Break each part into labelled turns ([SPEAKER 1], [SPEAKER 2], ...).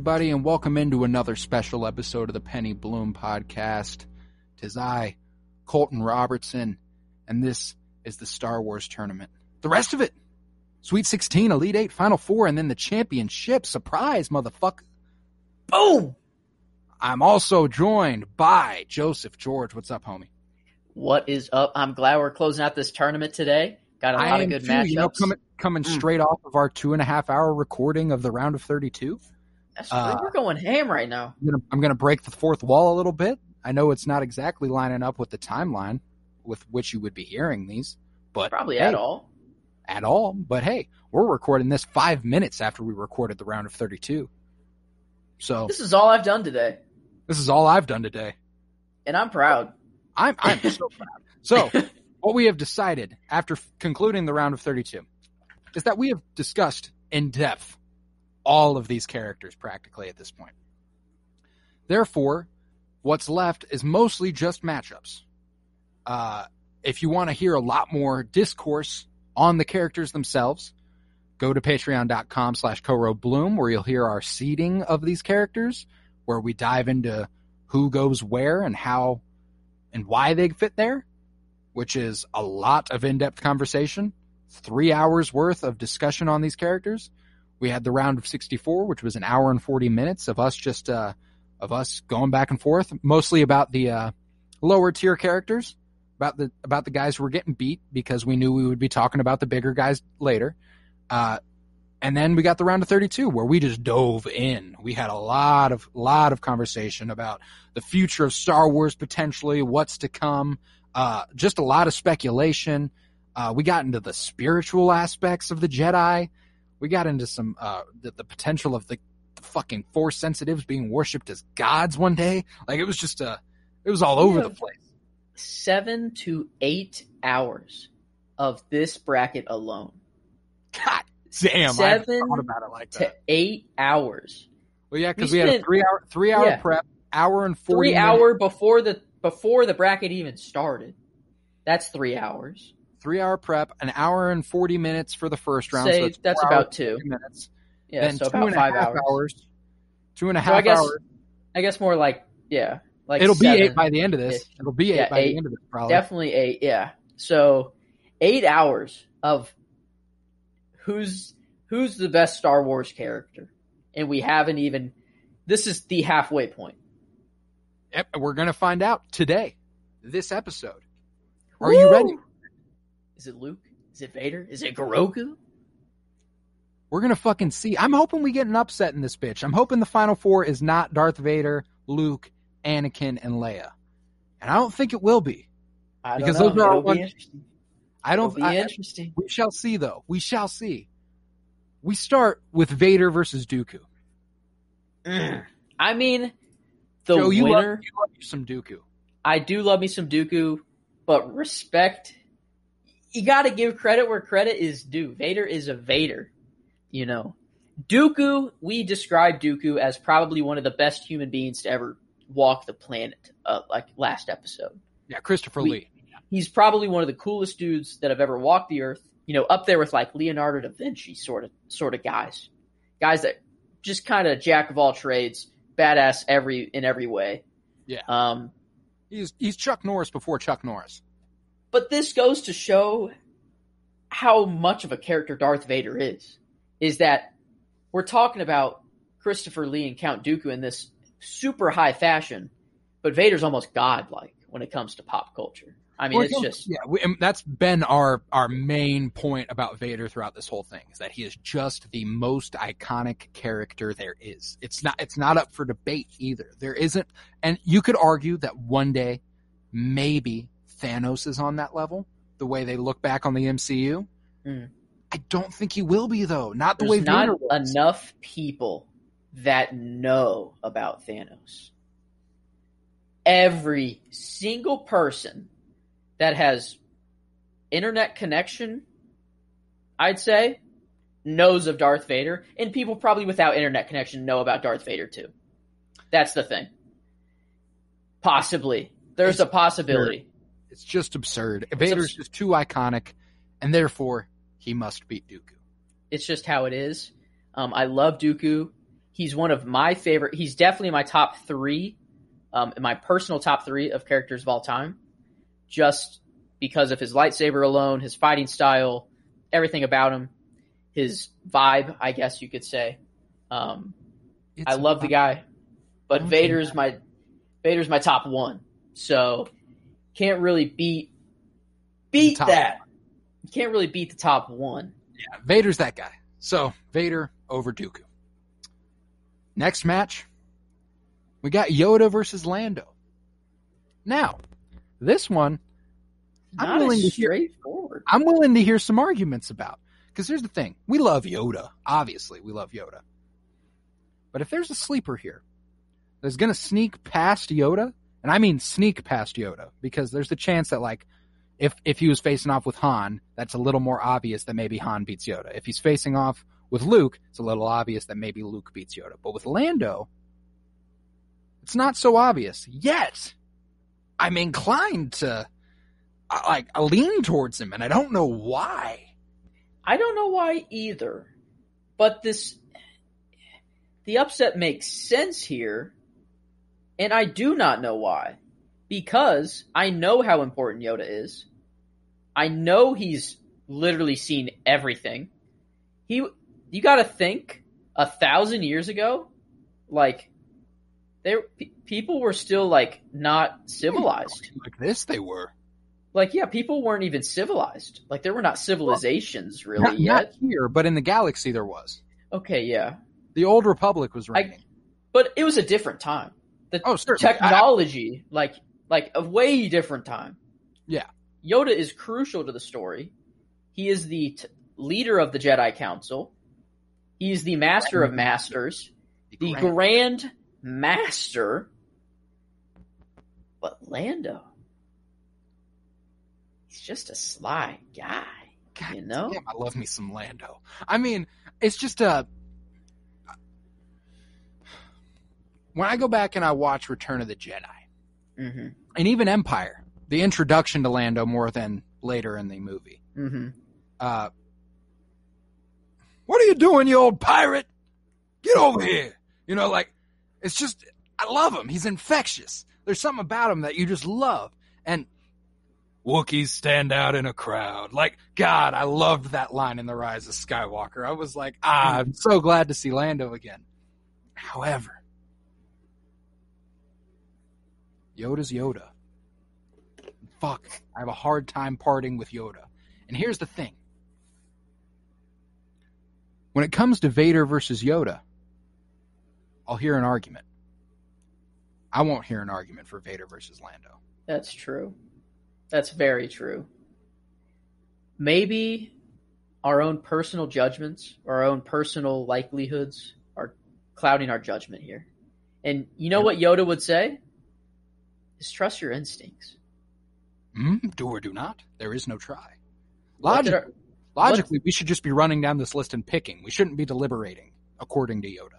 [SPEAKER 1] everybody, and welcome into another special episode of the Penny Bloom Podcast. Tis I, Colton Robertson, and this is the Star Wars tournament. The rest of it, Sweet 16, Elite 8, Final Four, and then the championship. Surprise, motherfucker. Boom! I'm also joined by Joseph George. What's up, homie?
[SPEAKER 2] What is up? I'm glad we're closing out this tournament today. Got a lot of good
[SPEAKER 1] too,
[SPEAKER 2] matchups.
[SPEAKER 1] You know, coming, coming
[SPEAKER 2] Mm.
[SPEAKER 1] straight off of our two and a half hour recording of the round of 32. Uh,
[SPEAKER 2] we're going ham right now.
[SPEAKER 1] I'm gonna, I'm gonna break the fourth wall a little bit. I know it's not exactly lining up with the timeline with which you would be hearing these, but
[SPEAKER 2] Probably
[SPEAKER 1] hey,
[SPEAKER 2] at all.
[SPEAKER 1] at all. But hey, we're recording this five minutes after we recorded the round of 32. So
[SPEAKER 2] This is all I've done today,
[SPEAKER 1] this is all I've done today.
[SPEAKER 2] and I'm proud.
[SPEAKER 1] I'm I'm so proud. So what we have decided after concluding the round of 32 is that we have discussed in depth all of these characters practically at this point. Therefore, what's left is mostly just matchups. Uh, if you want to hear a lot more discourse on the characters themselves, go to patreon.com slash Bloom where you'll hear our seeding of these characters, where we dive into who goes where and how and why they fit there, which is a lot of in-depth conversation, three hours worth of discussion on these characters. We had the round of 64, which was an hour and 40 minutes of us just, uh, of us going back and forth, mostly about the, uh, lower tier characters, about the, about the guys who were getting beat because we knew we would be talking about the bigger guys later. Uh, and then we got the round of 32 where we just dove in. We had a lot of, lot of conversation about the future of Star Wars potentially, what's to come, uh, just a lot of speculation. Uh, we got into the spiritual aspects of the Jedi. We got into some, uh, the, the potential of the, the fucking force sensitives being worshipped as gods one day. Like it was just, uh, it was all over the place.
[SPEAKER 2] Seven to eight hours of this bracket alone.
[SPEAKER 1] God damn.
[SPEAKER 2] Seven
[SPEAKER 1] thought about it like
[SPEAKER 2] To
[SPEAKER 1] that.
[SPEAKER 2] eight hours.
[SPEAKER 1] Well, yeah, because
[SPEAKER 2] we
[SPEAKER 1] we, had a three hour, three hour
[SPEAKER 2] Yeah.
[SPEAKER 1] prep, hour and 40
[SPEAKER 2] Three hour before the before the bracket even started. That's three hours.
[SPEAKER 1] Three hour prep, an hour and 40 minutes for the first round.
[SPEAKER 2] Say
[SPEAKER 1] so
[SPEAKER 2] that's about
[SPEAKER 1] hours,
[SPEAKER 2] two.
[SPEAKER 1] minutes.
[SPEAKER 2] Yeah,
[SPEAKER 1] then
[SPEAKER 2] so
[SPEAKER 1] two
[SPEAKER 2] about
[SPEAKER 1] and
[SPEAKER 2] five
[SPEAKER 1] half
[SPEAKER 2] hours.
[SPEAKER 1] Two and
[SPEAKER 2] So I guess
[SPEAKER 1] hours.
[SPEAKER 2] I guess more like yeah, like
[SPEAKER 1] It'll be eight by the end of this.
[SPEAKER 2] ish.
[SPEAKER 1] It'll be eight
[SPEAKER 2] Yeah,
[SPEAKER 1] by
[SPEAKER 2] eight.
[SPEAKER 1] the end of this, probably.
[SPEAKER 2] Definitely eight, yeah. So eight hours of who's who's the best Star Wars character, and we haven't even. This is the halfway point.
[SPEAKER 1] We're gonna find out today, this episode. Are you ready?
[SPEAKER 2] Is it Luke? Is it Vader? Is it Grogu?
[SPEAKER 1] We're gonna fucking see. I'm hoping we get an upset in this bitch. I'm hoping the final four is not Darth Vader, Luke, Anakin, and Leia, and I don't think it will be.
[SPEAKER 2] I don't
[SPEAKER 1] Because
[SPEAKER 2] know.
[SPEAKER 1] those are our
[SPEAKER 2] It'll
[SPEAKER 1] one-. I
[SPEAKER 2] It'll
[SPEAKER 1] don't.
[SPEAKER 2] be
[SPEAKER 1] I-
[SPEAKER 2] interesting.
[SPEAKER 1] we shall see, though. We shall see. We start with Vader versus Dooku.
[SPEAKER 2] Mm. I mean, the
[SPEAKER 1] Joe, you love,
[SPEAKER 2] winner.
[SPEAKER 1] you love some Dooku.
[SPEAKER 2] I do love me some Dooku, but respect. You got to give credit where credit is due. Vader is a Vader, you know. Dooku, we describe Dooku as probably one of the best human beings to ever walk the planet. Uh, like last episode,
[SPEAKER 1] Yeah, Christopher
[SPEAKER 2] We-
[SPEAKER 1] Lee.
[SPEAKER 2] he's probably one of the coolest dudes that have ever walked the earth. You know, up there with like Leonardo da Vinci sort of sort of guys, guys that just kind of jack of all trades, badass every in every way.
[SPEAKER 1] Yeah.
[SPEAKER 2] Um,
[SPEAKER 1] He's he's Chuck Norris before Chuck Norris.
[SPEAKER 2] But this goes to show how much of a character Darth Vader is. Is that we're talking about Christopher Lee and Count Dooku in this super high fashion, but Vader's almost godlike when it comes to pop culture. I mean,
[SPEAKER 1] Well,
[SPEAKER 2] it's just
[SPEAKER 1] yeah. We, that's been our our main point about Vader throughout this whole thing is that he is just the most iconic character there is. It's not it's not up for debate either. There isn't, and you could argue that one day maybe Thanos is on that level. The way they look back on the MCU,
[SPEAKER 2] Mm.
[SPEAKER 1] I don't think he will be though. Not the
[SPEAKER 2] there's
[SPEAKER 1] way
[SPEAKER 2] not enough people that know about Thanos. Every single person that has internet connection, I'd say, knows of Darth Vader, and people probably without internet connection know about Darth Vader too. That's the thing. Possibly. There's a possibility.
[SPEAKER 1] It's just absurd. Vader's
[SPEAKER 2] abs-
[SPEAKER 1] just too iconic, and therefore he must beat Dooku.
[SPEAKER 2] It's just how it is. Um, I love Dooku. He's one of my favorite. He's definitely my top three, um, my personal top three of characters of all time, just because of his lightsaber alone, his fighting style, everything about him, his vibe, I guess you could say. Um, I love the guy, but Vader's my Vader's my top one. So can't really beat beat that. You can't really beat the top one.
[SPEAKER 1] Yeah, Vader's that guy. So Vader over Dooku. Next match, we got Yoda versus Lando. Now, this one I'm willing to hear- I'm willing to hear some arguments about. Because here's the thing we love Yoda. Obviously, we love Yoda. But if there's a sleeper here that's going to sneak past Yoda, and I mean sneak past Yoda, because there's the chance that, like, if, if he was facing off with Han, that's a little more obvious that maybe Han beats Yoda. If he's facing off with Luke, it's a little obvious that maybe Luke beats Yoda. But with Lando, it's not so obvious. Yet, I'm inclined to, uh, like, I lean towards him, and I don't know why.
[SPEAKER 2] I don't know why either, but this the upset makes sense here, and I do not know why. Because I know how important Yoda is. I know he's literally seen everything. He you got to think a thousand years ago, like there pe- people were still like not civilized.
[SPEAKER 1] Like this, they were.
[SPEAKER 2] Like yeah, people weren't even civilized. Like there were not civilizations really
[SPEAKER 1] Not,
[SPEAKER 2] yet.
[SPEAKER 1] not here, but in the galaxy there was.
[SPEAKER 2] Okay, yeah.
[SPEAKER 1] The old Republic was reigning.
[SPEAKER 2] But it was a different time. The
[SPEAKER 1] oh, certainly.
[SPEAKER 2] technology, like like a way different time.
[SPEAKER 1] Yeah.
[SPEAKER 2] Yoda is crucial to the story. He is the t- leader of the Jedi Council. He is the master of masters, the
[SPEAKER 1] Grand-
[SPEAKER 2] Grand Master. But Lando, he's just a sly guy.
[SPEAKER 1] God
[SPEAKER 2] you know?
[SPEAKER 1] damn, I love me some Lando. I mean, it's just a. When I go back and I watch Return of the Jedi,
[SPEAKER 2] hmm
[SPEAKER 1] and even Empire, the introduction to Lando more than later in the movie.
[SPEAKER 2] hmm
[SPEAKER 1] Uh, what are you doing, you old pirate? Get over here. You know, like, it's just, I love him. He's infectious. There's something about him that you just love. And Wookiees stand out in a crowd. Like, God, I loved that line in The Rise of Skywalker. I was like, ah, I'm so glad to see Lando again. However, Yoda's Yoda. Fuck, I have a hard time parting with Yoda. And here's the thing. When it comes to Vader versus Yoda, I'll hear an argument. I won't hear an argument for Vader versus Lando.
[SPEAKER 2] That's true. That's very true. Maybe our own personal judgments, our own personal likelihoods are clouding our judgment here. And you know what Yoda would say? Is trust your instincts.
[SPEAKER 1] Mm, do or do not. There is no try. Logic,
[SPEAKER 2] our-
[SPEAKER 1] logically, we should just be running down this list and picking. We shouldn't be deliberating, according to Yoda.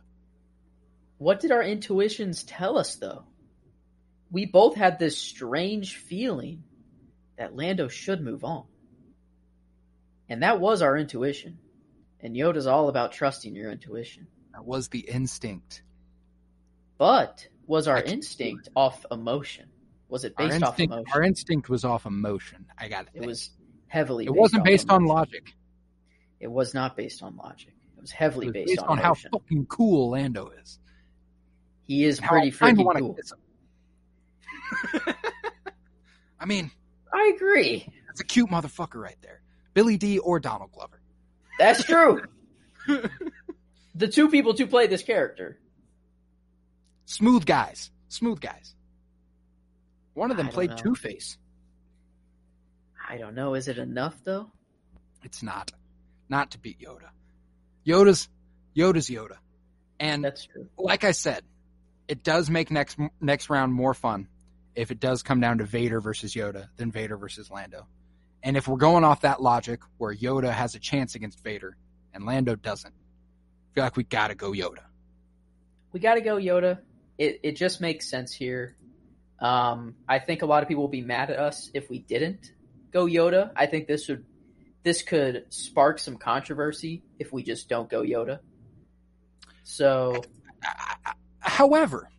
[SPEAKER 2] What did our intuitions tell us, though? We both had this strange feeling that Lando should move on. And that was our intuition. And Yoda's all about trusting your intuition.
[SPEAKER 1] That was the instinct.
[SPEAKER 2] But was our instinct off emotion? Was it
[SPEAKER 1] Our
[SPEAKER 2] based off
[SPEAKER 1] instinct,
[SPEAKER 2] emotion?
[SPEAKER 1] our instinct was off emotion. I got
[SPEAKER 2] it It was heavily.
[SPEAKER 1] It wasn't based on logic.
[SPEAKER 2] It was not based on logic. It was
[SPEAKER 1] It
[SPEAKER 2] heavily
[SPEAKER 1] was
[SPEAKER 2] based,
[SPEAKER 1] based
[SPEAKER 2] on,
[SPEAKER 1] on how fucking cool Lando is.
[SPEAKER 2] he is pretty freaking cool.
[SPEAKER 1] I mean,
[SPEAKER 2] I agree.
[SPEAKER 1] That's a cute motherfucker right there. Billy Dee or Donald Glover.
[SPEAKER 2] That's true. the two people to play this character.
[SPEAKER 1] Smooth guys. Smooth guys. One of them played. Two Face.
[SPEAKER 2] I don't know. Is it enough though?
[SPEAKER 1] It's not. Not to beat Yoda. Yoda's Yoda's Yoda. And
[SPEAKER 2] That's true.
[SPEAKER 1] like I said, it does make next next round more fun if it does come down to Vader versus Yoda than Vader versus Lando. And if we're going off that logic where Yoda has a chance against Vader and Lando doesn't, I feel like we gotta go Yoda.
[SPEAKER 2] We got to go Yoda. It it just makes sense here. Um, I think a lot of people will be mad at us if we didn't go Yoda. I think this would this could spark some controversy if we just don't go Yoda. So
[SPEAKER 1] However,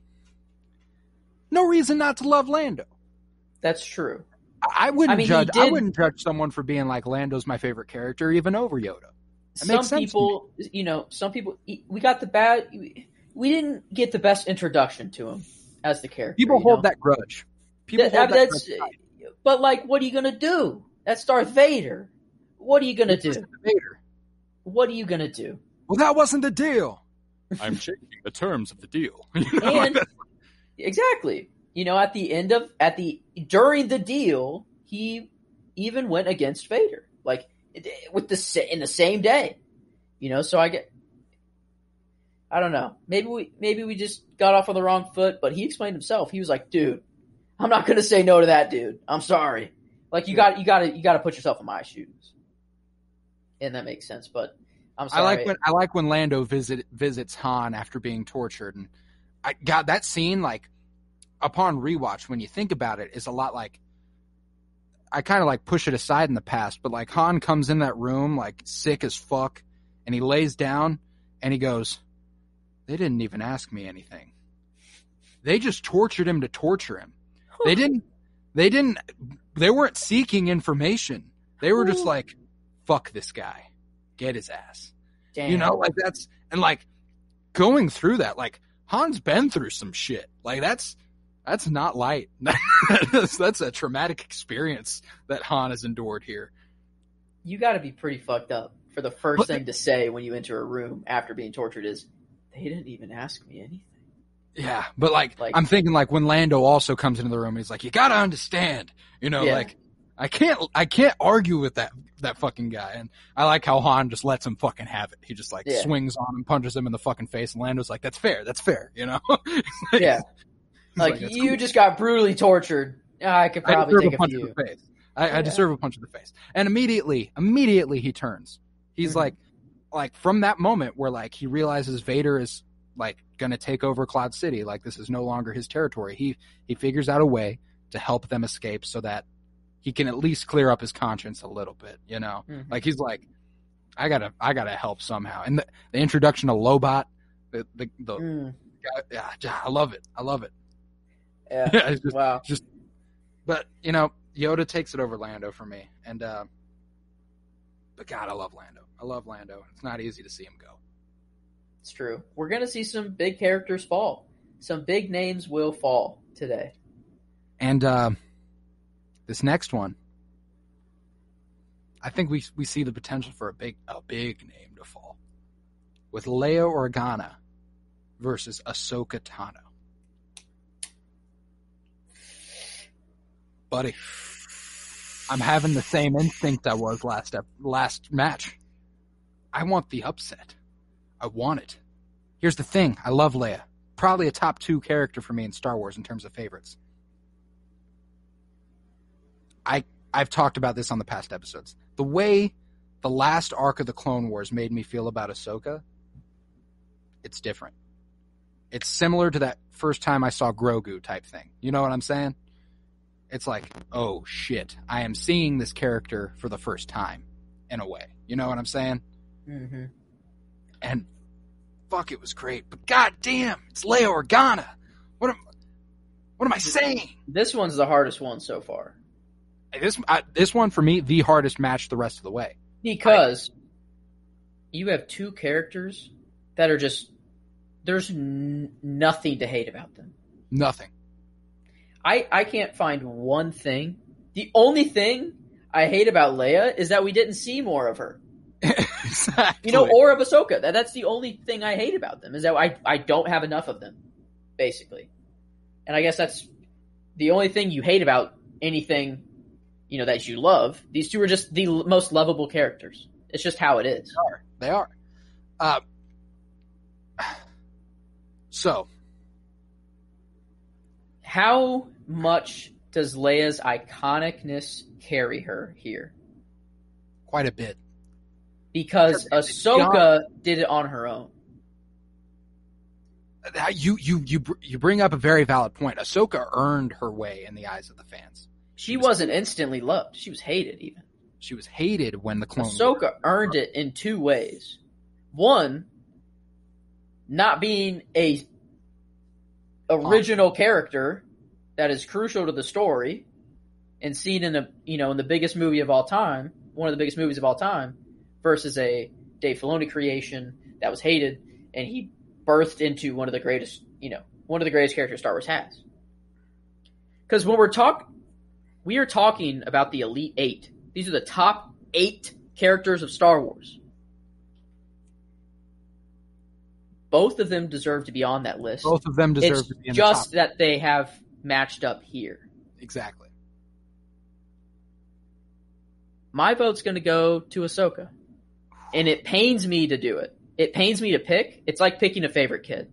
[SPEAKER 1] no reason not to love Lando.
[SPEAKER 2] that's true.
[SPEAKER 1] I wouldn't
[SPEAKER 2] I mean,
[SPEAKER 1] judge. I wouldn't judge someone for being like Lando's my favorite character, even over Yoda. It
[SPEAKER 2] some people, you know, some people we got the bad. We didn't get the best introduction to him as the character.
[SPEAKER 1] People hold
[SPEAKER 2] know?
[SPEAKER 1] that grudge. People
[SPEAKER 2] That-
[SPEAKER 1] hold that grudge
[SPEAKER 2] but like, what are you gonna do? That's Darth Vader. What are you gonna do?
[SPEAKER 1] Vader.
[SPEAKER 2] What are you gonna do?
[SPEAKER 1] Well, that wasn't the deal.
[SPEAKER 3] I'm changing the terms of the deal.
[SPEAKER 2] And exactly, you know, at the end of at the during the deal, he even went against Vader, like with the in the same day. You know, so I get. I don't know. Maybe we maybe we just got off on the wrong foot, but he explained himself. He was like, "Dude, I'm not going to say no to that dude. I'm sorry. Like you got you got to you got to put yourself in my shoes." And that makes sense, but I'm sorry.
[SPEAKER 1] I like when I like when Lando visit visits Han after being tortured, and I God that scene like upon rewatch when you think about it is a lot like I kind of like push it aside in the past, but like Han comes in that room like sick as fuck, and he lays down and he goes, "They didn't even ask me anything. They just tortured him to torture him. They didn't. They didn't. They weren't seeking information. They were just like, fuck this guy, get his ass."
[SPEAKER 2] Damn.
[SPEAKER 1] You know, like that's and like going through that, like Han's been through some shit. Like that's that's not light. that's, that's a traumatic experience that Han has endured here.
[SPEAKER 2] you got to be pretty fucked up for the first
[SPEAKER 1] But-
[SPEAKER 2] thing to say when you enter a room after being tortured is they didn't even ask me anything.
[SPEAKER 1] Yeah, but like,
[SPEAKER 2] Like-
[SPEAKER 1] I'm thinking like when Lando also comes into the room, he's like, you gotta understand, you know,
[SPEAKER 2] Yeah.
[SPEAKER 1] like I can't I can't argue with that that fucking guy. And I like how Han just lets him fucking have it. He just like
[SPEAKER 2] Yeah.
[SPEAKER 1] swings on him, punches him in the fucking face, and Lando's like, that's fair, that's fair, you know.
[SPEAKER 2] Yeah.
[SPEAKER 1] He's
[SPEAKER 2] Like, you
[SPEAKER 1] cool."
[SPEAKER 2] just got brutally tortured. Ah, I could probably
[SPEAKER 1] deserve
[SPEAKER 2] take
[SPEAKER 1] a punch
[SPEAKER 2] few.
[SPEAKER 1] in the face. I,
[SPEAKER 2] Yeah.
[SPEAKER 1] I deserve a punch in the face. And immediately, immediately he turns. He's
[SPEAKER 2] Mhm.
[SPEAKER 1] like, like from that moment where like he realizes Vader is like gonna take over Cloud City. Like this is no longer his territory. He he figures out a way to help them escape so that he can at least clear up his conscience a little bit. You know,
[SPEAKER 2] Mhm.
[SPEAKER 1] like he's like, I gotta I gotta help somehow. And the, the introduction of Lobot, the the, the
[SPEAKER 2] Mm,
[SPEAKER 1] yeah, I love it. I love it.
[SPEAKER 2] yeah.
[SPEAKER 1] It's just,
[SPEAKER 2] wow.
[SPEAKER 1] but you know, Yoda takes it over Lando for me, and uh, but God, I love Lando. I love Lando. It's not easy to see him go.
[SPEAKER 2] It's true. We're going to see some big characters fall. Some big names will fall today.
[SPEAKER 1] And uh, this next one, I think we we see the potential for a big a big name to fall, with Leia Organa versus Ahsoka Tano. Buddy, I'm having the same instinct I was last ep- last match. I want the upset. I want it. Here's the thing: I love Leia. Probably a top two character for me in Star Wars in terms of favorites. I I've talked about this on the past episodes. The way the last arc of the Clone Wars made me feel about Ahsoka, it's different. It's similar to that first time I saw Grogu type thing. You know what I'm saying? It's like, oh shit, I am seeing this character for the first time, in a way. You know what I'm saying?
[SPEAKER 2] Mm-hmm.
[SPEAKER 1] And fuck, it was great. But god damn, it's Leia Organa. What am what am I saying?
[SPEAKER 2] This one's the hardest one so far
[SPEAKER 1] This I, this one for me, the hardest match the rest of the way.
[SPEAKER 2] because you have two characters that are just there's n- nothing to hate about them.
[SPEAKER 1] Nothing.
[SPEAKER 2] I I can't find one thing The only thing I hate about Leia is that we didn't see more of her.
[SPEAKER 1] Exactly.
[SPEAKER 2] You know, or of Ahsoka. That, that's the only thing I hate about them is that I, I don't have enough of them, basically. And I guess that's the only thing you hate about anything, you know, that you love. These two are just the most lovable characters. It's just how it is.
[SPEAKER 1] They are. Uh, so,
[SPEAKER 2] How much does Leia's iconicness carry her here?
[SPEAKER 1] quite a bit.
[SPEAKER 2] Because
[SPEAKER 1] Because
[SPEAKER 2] Ahsoka did it on her own.
[SPEAKER 1] Uh, You you you you bring up a very valid point. Ahsoka earned her way in the eyes of the fans.
[SPEAKER 2] She wasn't instantly loved. She was hated even.
[SPEAKER 1] She was hated when the clone.
[SPEAKER 2] Ahsoka earned it in two ways. One, not being a original character that is crucial to the story and seen in a you know in the biggest movie of all time, one of the biggest movies of all time, versus a Dave Filoni creation that was hated and he birthed into one of the greatest you know one of the greatest characters Star Wars has. Because when we're talk, we are talking about the Elite Eight. These are the top eight characters of Star Wars. Both of them deserve to be on that list.
[SPEAKER 1] Both of them deserve
[SPEAKER 2] it's
[SPEAKER 1] to be in
[SPEAKER 2] just
[SPEAKER 1] the top.
[SPEAKER 2] that they have matched up here.
[SPEAKER 1] Exactly.
[SPEAKER 2] My vote's going to go to Ahsoka, and it pains me to do it. It pains me to pick. It's like picking a favorite kid,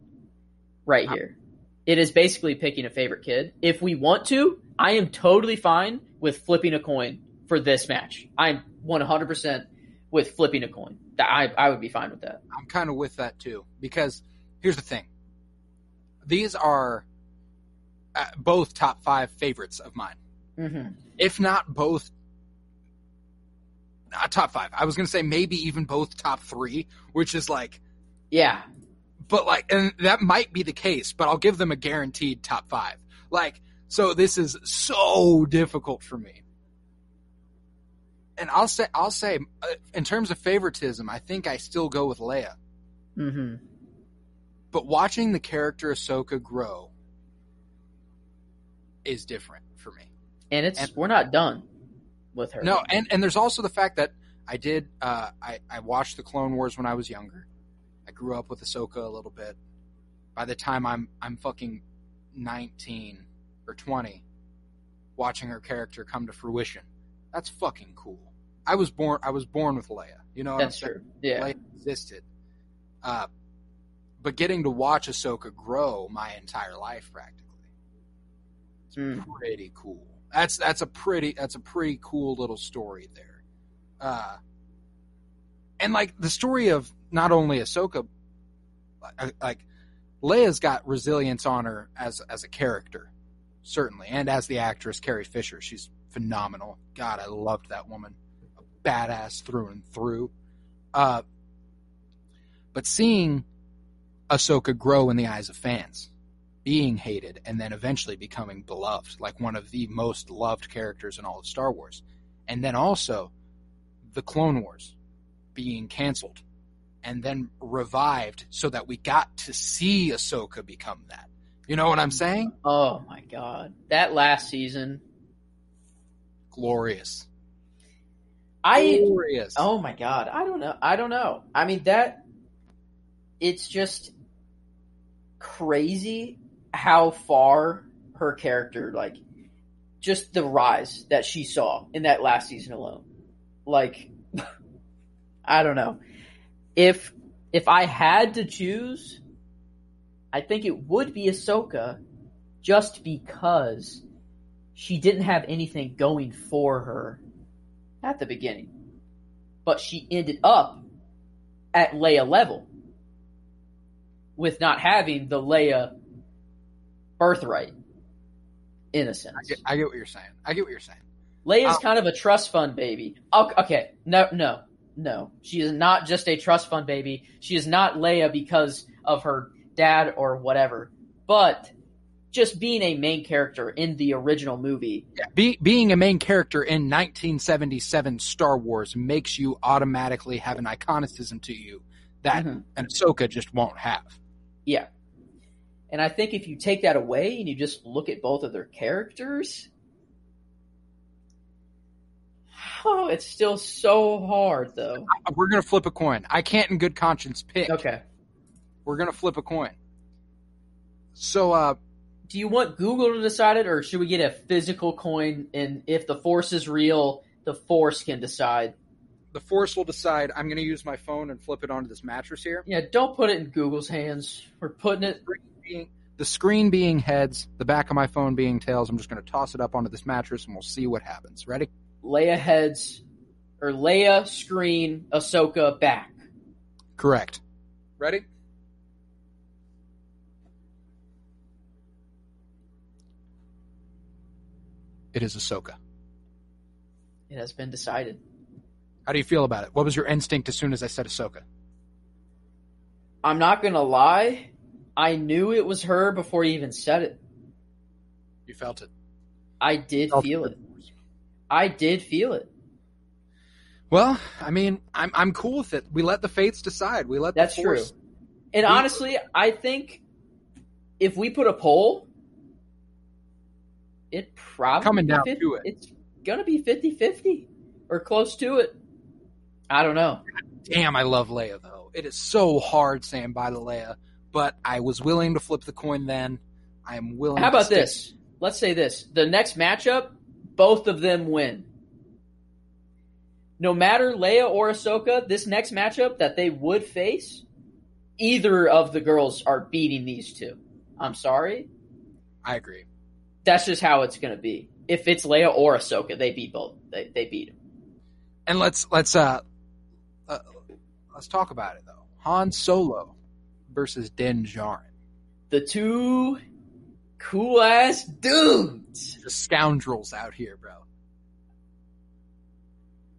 [SPEAKER 2] right here. It is basically picking a favorite kid. If we want to, I am totally fine with flipping a coin for this match. I'm 100% with flipping a coin. That I I would be fine with that.
[SPEAKER 1] I'm kind of with that too because here's the thing. These are uh, both top five favorites of mine,
[SPEAKER 2] Mm-hmm.
[SPEAKER 1] if not both. Not top five. I was gonna say maybe even both top three, which is like,
[SPEAKER 2] Yeah,
[SPEAKER 1] but like, and that might be the case. But I'll give them a guaranteed top five. Like, so this is so difficult for me. And I'll say, I'll say, uh, in terms of favoritism, I think I still go with Leia.
[SPEAKER 2] mm-hmm.
[SPEAKER 1] but watching the character Ahsoka grow is different for me.
[SPEAKER 2] and it's
[SPEAKER 1] And-
[SPEAKER 2] we're not done with her.
[SPEAKER 1] No, and and there's also the fact that I did uh, I I watched the Clone Wars when I was younger. I grew up with Ahsoka a little bit. By the time I'm I'm fucking 19 or 20, watching her character come to fruition, that's fucking cool. I was born I was born with Leia. You know
[SPEAKER 2] that's true. Yeah,
[SPEAKER 1] Leia existed. Uh, but getting to watch Ahsoka grow my entire life practically, it's
[SPEAKER 2] Mm.
[SPEAKER 1] pretty cool. That's that's a pretty that's a pretty cool little story there. Uh, and like the story of not only Ahsoka, like, like Leia's got resilience on her as as a character, certainly, and as the actress Carrie Fisher, she's phenomenal. God, I loved that woman, a badass through and through. Uh, but seeing Ahsoka grow in the eyes of fans, being hated, and then eventually becoming beloved, like one of the most loved characters in all of Star Wars, and then also the Clone Wars being canceled and then revived so that we got to see Ahsoka become that. You know what I'm saying?
[SPEAKER 2] Oh my god, that last season,
[SPEAKER 1] Glorious.
[SPEAKER 2] I
[SPEAKER 1] Glorious.
[SPEAKER 2] oh my god, I don't know, I don't know. I mean that, it's just crazy how far her character like, just the rise that she saw in that last season alone. Like, I don't know if if I had to choose, I think it would be Ahsoka, just because she didn't have anything going for her at the beginning. But she ended up at Leia level with not having the Leia birthright, in a sense.
[SPEAKER 1] I get, I get what you're saying. I get what you're saying.
[SPEAKER 2] Leia's
[SPEAKER 1] Uh,
[SPEAKER 2] kind of a trust fund baby. Okay, okay, no, no, no. She is not just a trust fund baby. She is not Leia because of her dad or whatever. But just being a main character in the original movie,
[SPEAKER 1] Be, being a main character in 1977 Star Wars makes you automatically have an iconicism to you that
[SPEAKER 2] Mhm.
[SPEAKER 1] an Ahsoka just won't have.
[SPEAKER 2] yeah. And I think if you take that away and you just look at both of their characters, Oh, it's still so hard though.
[SPEAKER 1] We're gonna flip a coin. I can't, in good conscience, pick.
[SPEAKER 2] Okay.
[SPEAKER 1] We're gonna flip a coin. So, uh,
[SPEAKER 2] Do you want Google to decide it, or should we get a physical coin? And if the force is real, the force can decide.
[SPEAKER 1] the force will decide. I'm gonna use my phone and flip it onto this mattress here.
[SPEAKER 2] Yeah, don't put it in Google's hands. We're putting it.
[SPEAKER 1] Being- The screen being heads, the back of my phone being tails. I'm just gonna toss it up onto this mattress, and we'll see what happens. Ready?
[SPEAKER 2] Leia heads, or Leia screen, Ahsoka back.
[SPEAKER 1] Correct. Ready? It is Ahsoka.
[SPEAKER 2] It has been decided.
[SPEAKER 1] How do you feel about it? What was your instinct as soon as I said Ahsoka?
[SPEAKER 2] I'm not gonna lie. I knew it was her before you even said it.
[SPEAKER 1] You felt it.
[SPEAKER 2] I did
[SPEAKER 1] Felt
[SPEAKER 2] feel it. I did feel it.
[SPEAKER 1] Well, I mean, I'm I'm cool with it. We let the fates decide. We let
[SPEAKER 2] That's
[SPEAKER 1] the
[SPEAKER 2] true. And
[SPEAKER 1] We-
[SPEAKER 2] honestly, I think if we put a poll, it probably
[SPEAKER 1] Coming down
[SPEAKER 2] 50
[SPEAKER 1] to it.
[SPEAKER 2] It's gonna be 50-50 or close to it. I don't know.
[SPEAKER 1] Damn, I love Leia though. It is so hard saying bye to Leia, but I was willing to flip the coin then. I am willing.
[SPEAKER 2] How about
[SPEAKER 1] stick-
[SPEAKER 2] this? Let's say this: the next matchup, both of them win. No matter Leia or Ahsoka, this next matchup that they would face, either of the girls are beating these two. I'm sorry,
[SPEAKER 1] I agree.
[SPEAKER 2] that's just how it's going to be. If it's Leia or Ahsoka, they beat both. They, they beat them.
[SPEAKER 1] And let's let's uh, uh let's talk about it though. Han Solo versus Din Djarin,
[SPEAKER 2] The two cool ass dudes.
[SPEAKER 1] just scoundrels out here, bro.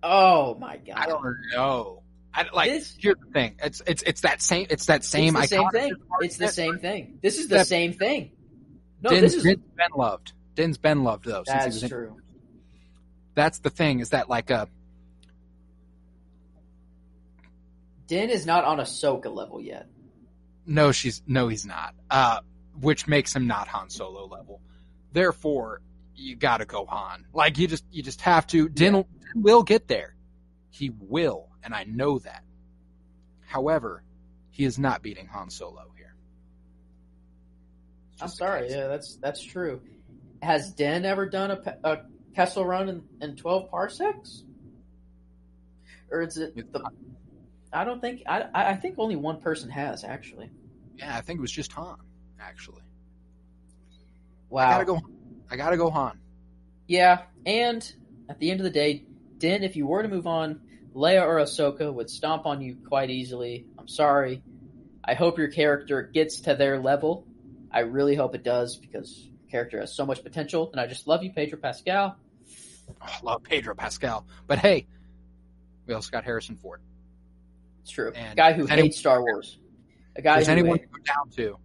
[SPEAKER 2] Oh my god!
[SPEAKER 1] I don't know. I like.
[SPEAKER 2] This-
[SPEAKER 1] here's the thing. It's it's it's that same. It's that same.
[SPEAKER 2] it's the same thing. It's the same thing. This is the
[SPEAKER 1] that-
[SPEAKER 2] same thing. No,
[SPEAKER 1] Din's,
[SPEAKER 2] this is
[SPEAKER 1] Din's been loved. Din's been loved though.
[SPEAKER 2] That's
[SPEAKER 1] was in-
[SPEAKER 2] true.
[SPEAKER 1] That's the thing. Is that like a
[SPEAKER 2] Din is not on Ahsoka level yet.
[SPEAKER 1] No? She's no. He's not. Uh, which makes him not Han Solo level. Therefore, you got to go Han. Like you just you just have to. Din, Din will get there. He will, and I know that. However, he is not beating Han Solo here.
[SPEAKER 2] I'm sorry. Yeah, that's that's true. Has Din ever done a, a Kessel run in, in 12 parsecs? Or is it the? I don't think. I I I think only one person has actually.
[SPEAKER 1] Yeah, I think it was just Han. Actually,
[SPEAKER 2] Wow.
[SPEAKER 1] I gotta go. I gotta go Han.
[SPEAKER 2] Yeah, and at the end of the day, Din, if you were to move on, Leia or Ahsoka would stomp on you quite easily. I'm sorry. I hope your character gets to their level. I really hope it does because your character has so much potential. And I just love you, Pedro Pascal.
[SPEAKER 1] Oh, I love Pedro Pascal, but hey, we also got Harrison Ford.
[SPEAKER 2] It's true.
[SPEAKER 1] And
[SPEAKER 2] guy who
[SPEAKER 1] anyone-
[SPEAKER 2] hates Star Wars. A guy who
[SPEAKER 1] anyone to go down to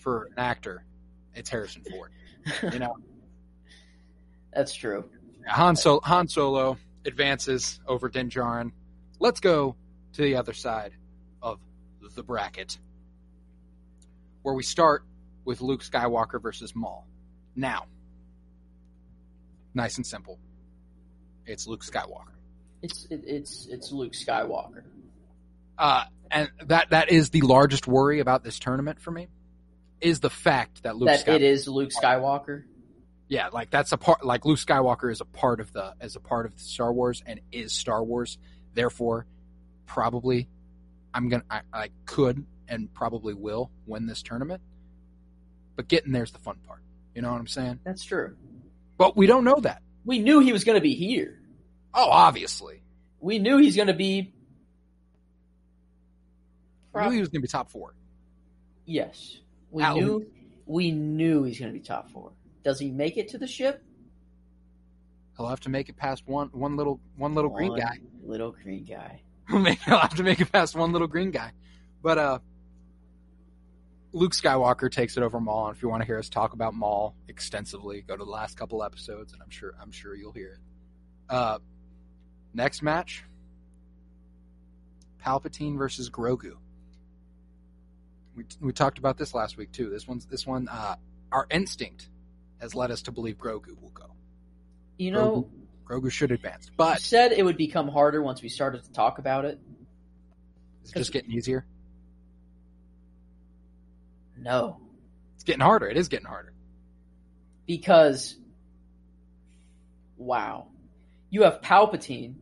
[SPEAKER 1] for an actor? It's Harrison Ford. You know,
[SPEAKER 2] That's true.
[SPEAKER 1] Han, Sol- Han Solo advances over Din Djarin. Let's go to the other side of the bracket, where we start with Luke Skywalker versus Maul. Now, nice and simple. It's Luke Skywalker.
[SPEAKER 2] It's it, it's it's Luke Skywalker.
[SPEAKER 1] Uh, and that that is the largest worry about this tournament for me, is the fact that Luke
[SPEAKER 2] that
[SPEAKER 1] Skywalker.
[SPEAKER 2] it is Luke Skywalker.
[SPEAKER 1] yeah, like that's a part. Like Luke Skywalker is a part of the as a part of the Star Wars and is Star Wars. Therefore, probably I'm gonna I, I could and probably will win this tournament. But getting there's the fun part. You know what I'm saying?
[SPEAKER 2] That's true.
[SPEAKER 1] But we don't know that.
[SPEAKER 2] We knew he was going to be here.
[SPEAKER 1] Oh, obviously,
[SPEAKER 2] We knew he's going to be.
[SPEAKER 1] We knew he was gonna be top four.
[SPEAKER 2] Yes, we
[SPEAKER 1] At
[SPEAKER 2] knew. We knew he's going to be top four. Does he make it to the ship?
[SPEAKER 1] He'll have to make it past one one little one little green guy.
[SPEAKER 2] Little green guy.
[SPEAKER 1] Maybe I'll have to make it past one little green guy. But uh Luke Skywalker takes it over Maul, and if you want to hear us talk about Maul extensively, go to the last couple episodes, and I'm sure I'm sure you'll hear it. Uh, next match: Palpatine versus Grogu. We we talked about this last week too. This one's this one. Uh, our instinct has led us to believe Grogu will go.
[SPEAKER 2] You know,
[SPEAKER 1] Grogu should advance,
[SPEAKER 2] You
[SPEAKER 1] but
[SPEAKER 2] said it would become harder once we started to talk about it.
[SPEAKER 1] it's just getting easier.
[SPEAKER 2] No,
[SPEAKER 1] It's getting harder. It is getting harder.
[SPEAKER 2] because wow, you have Palpatine,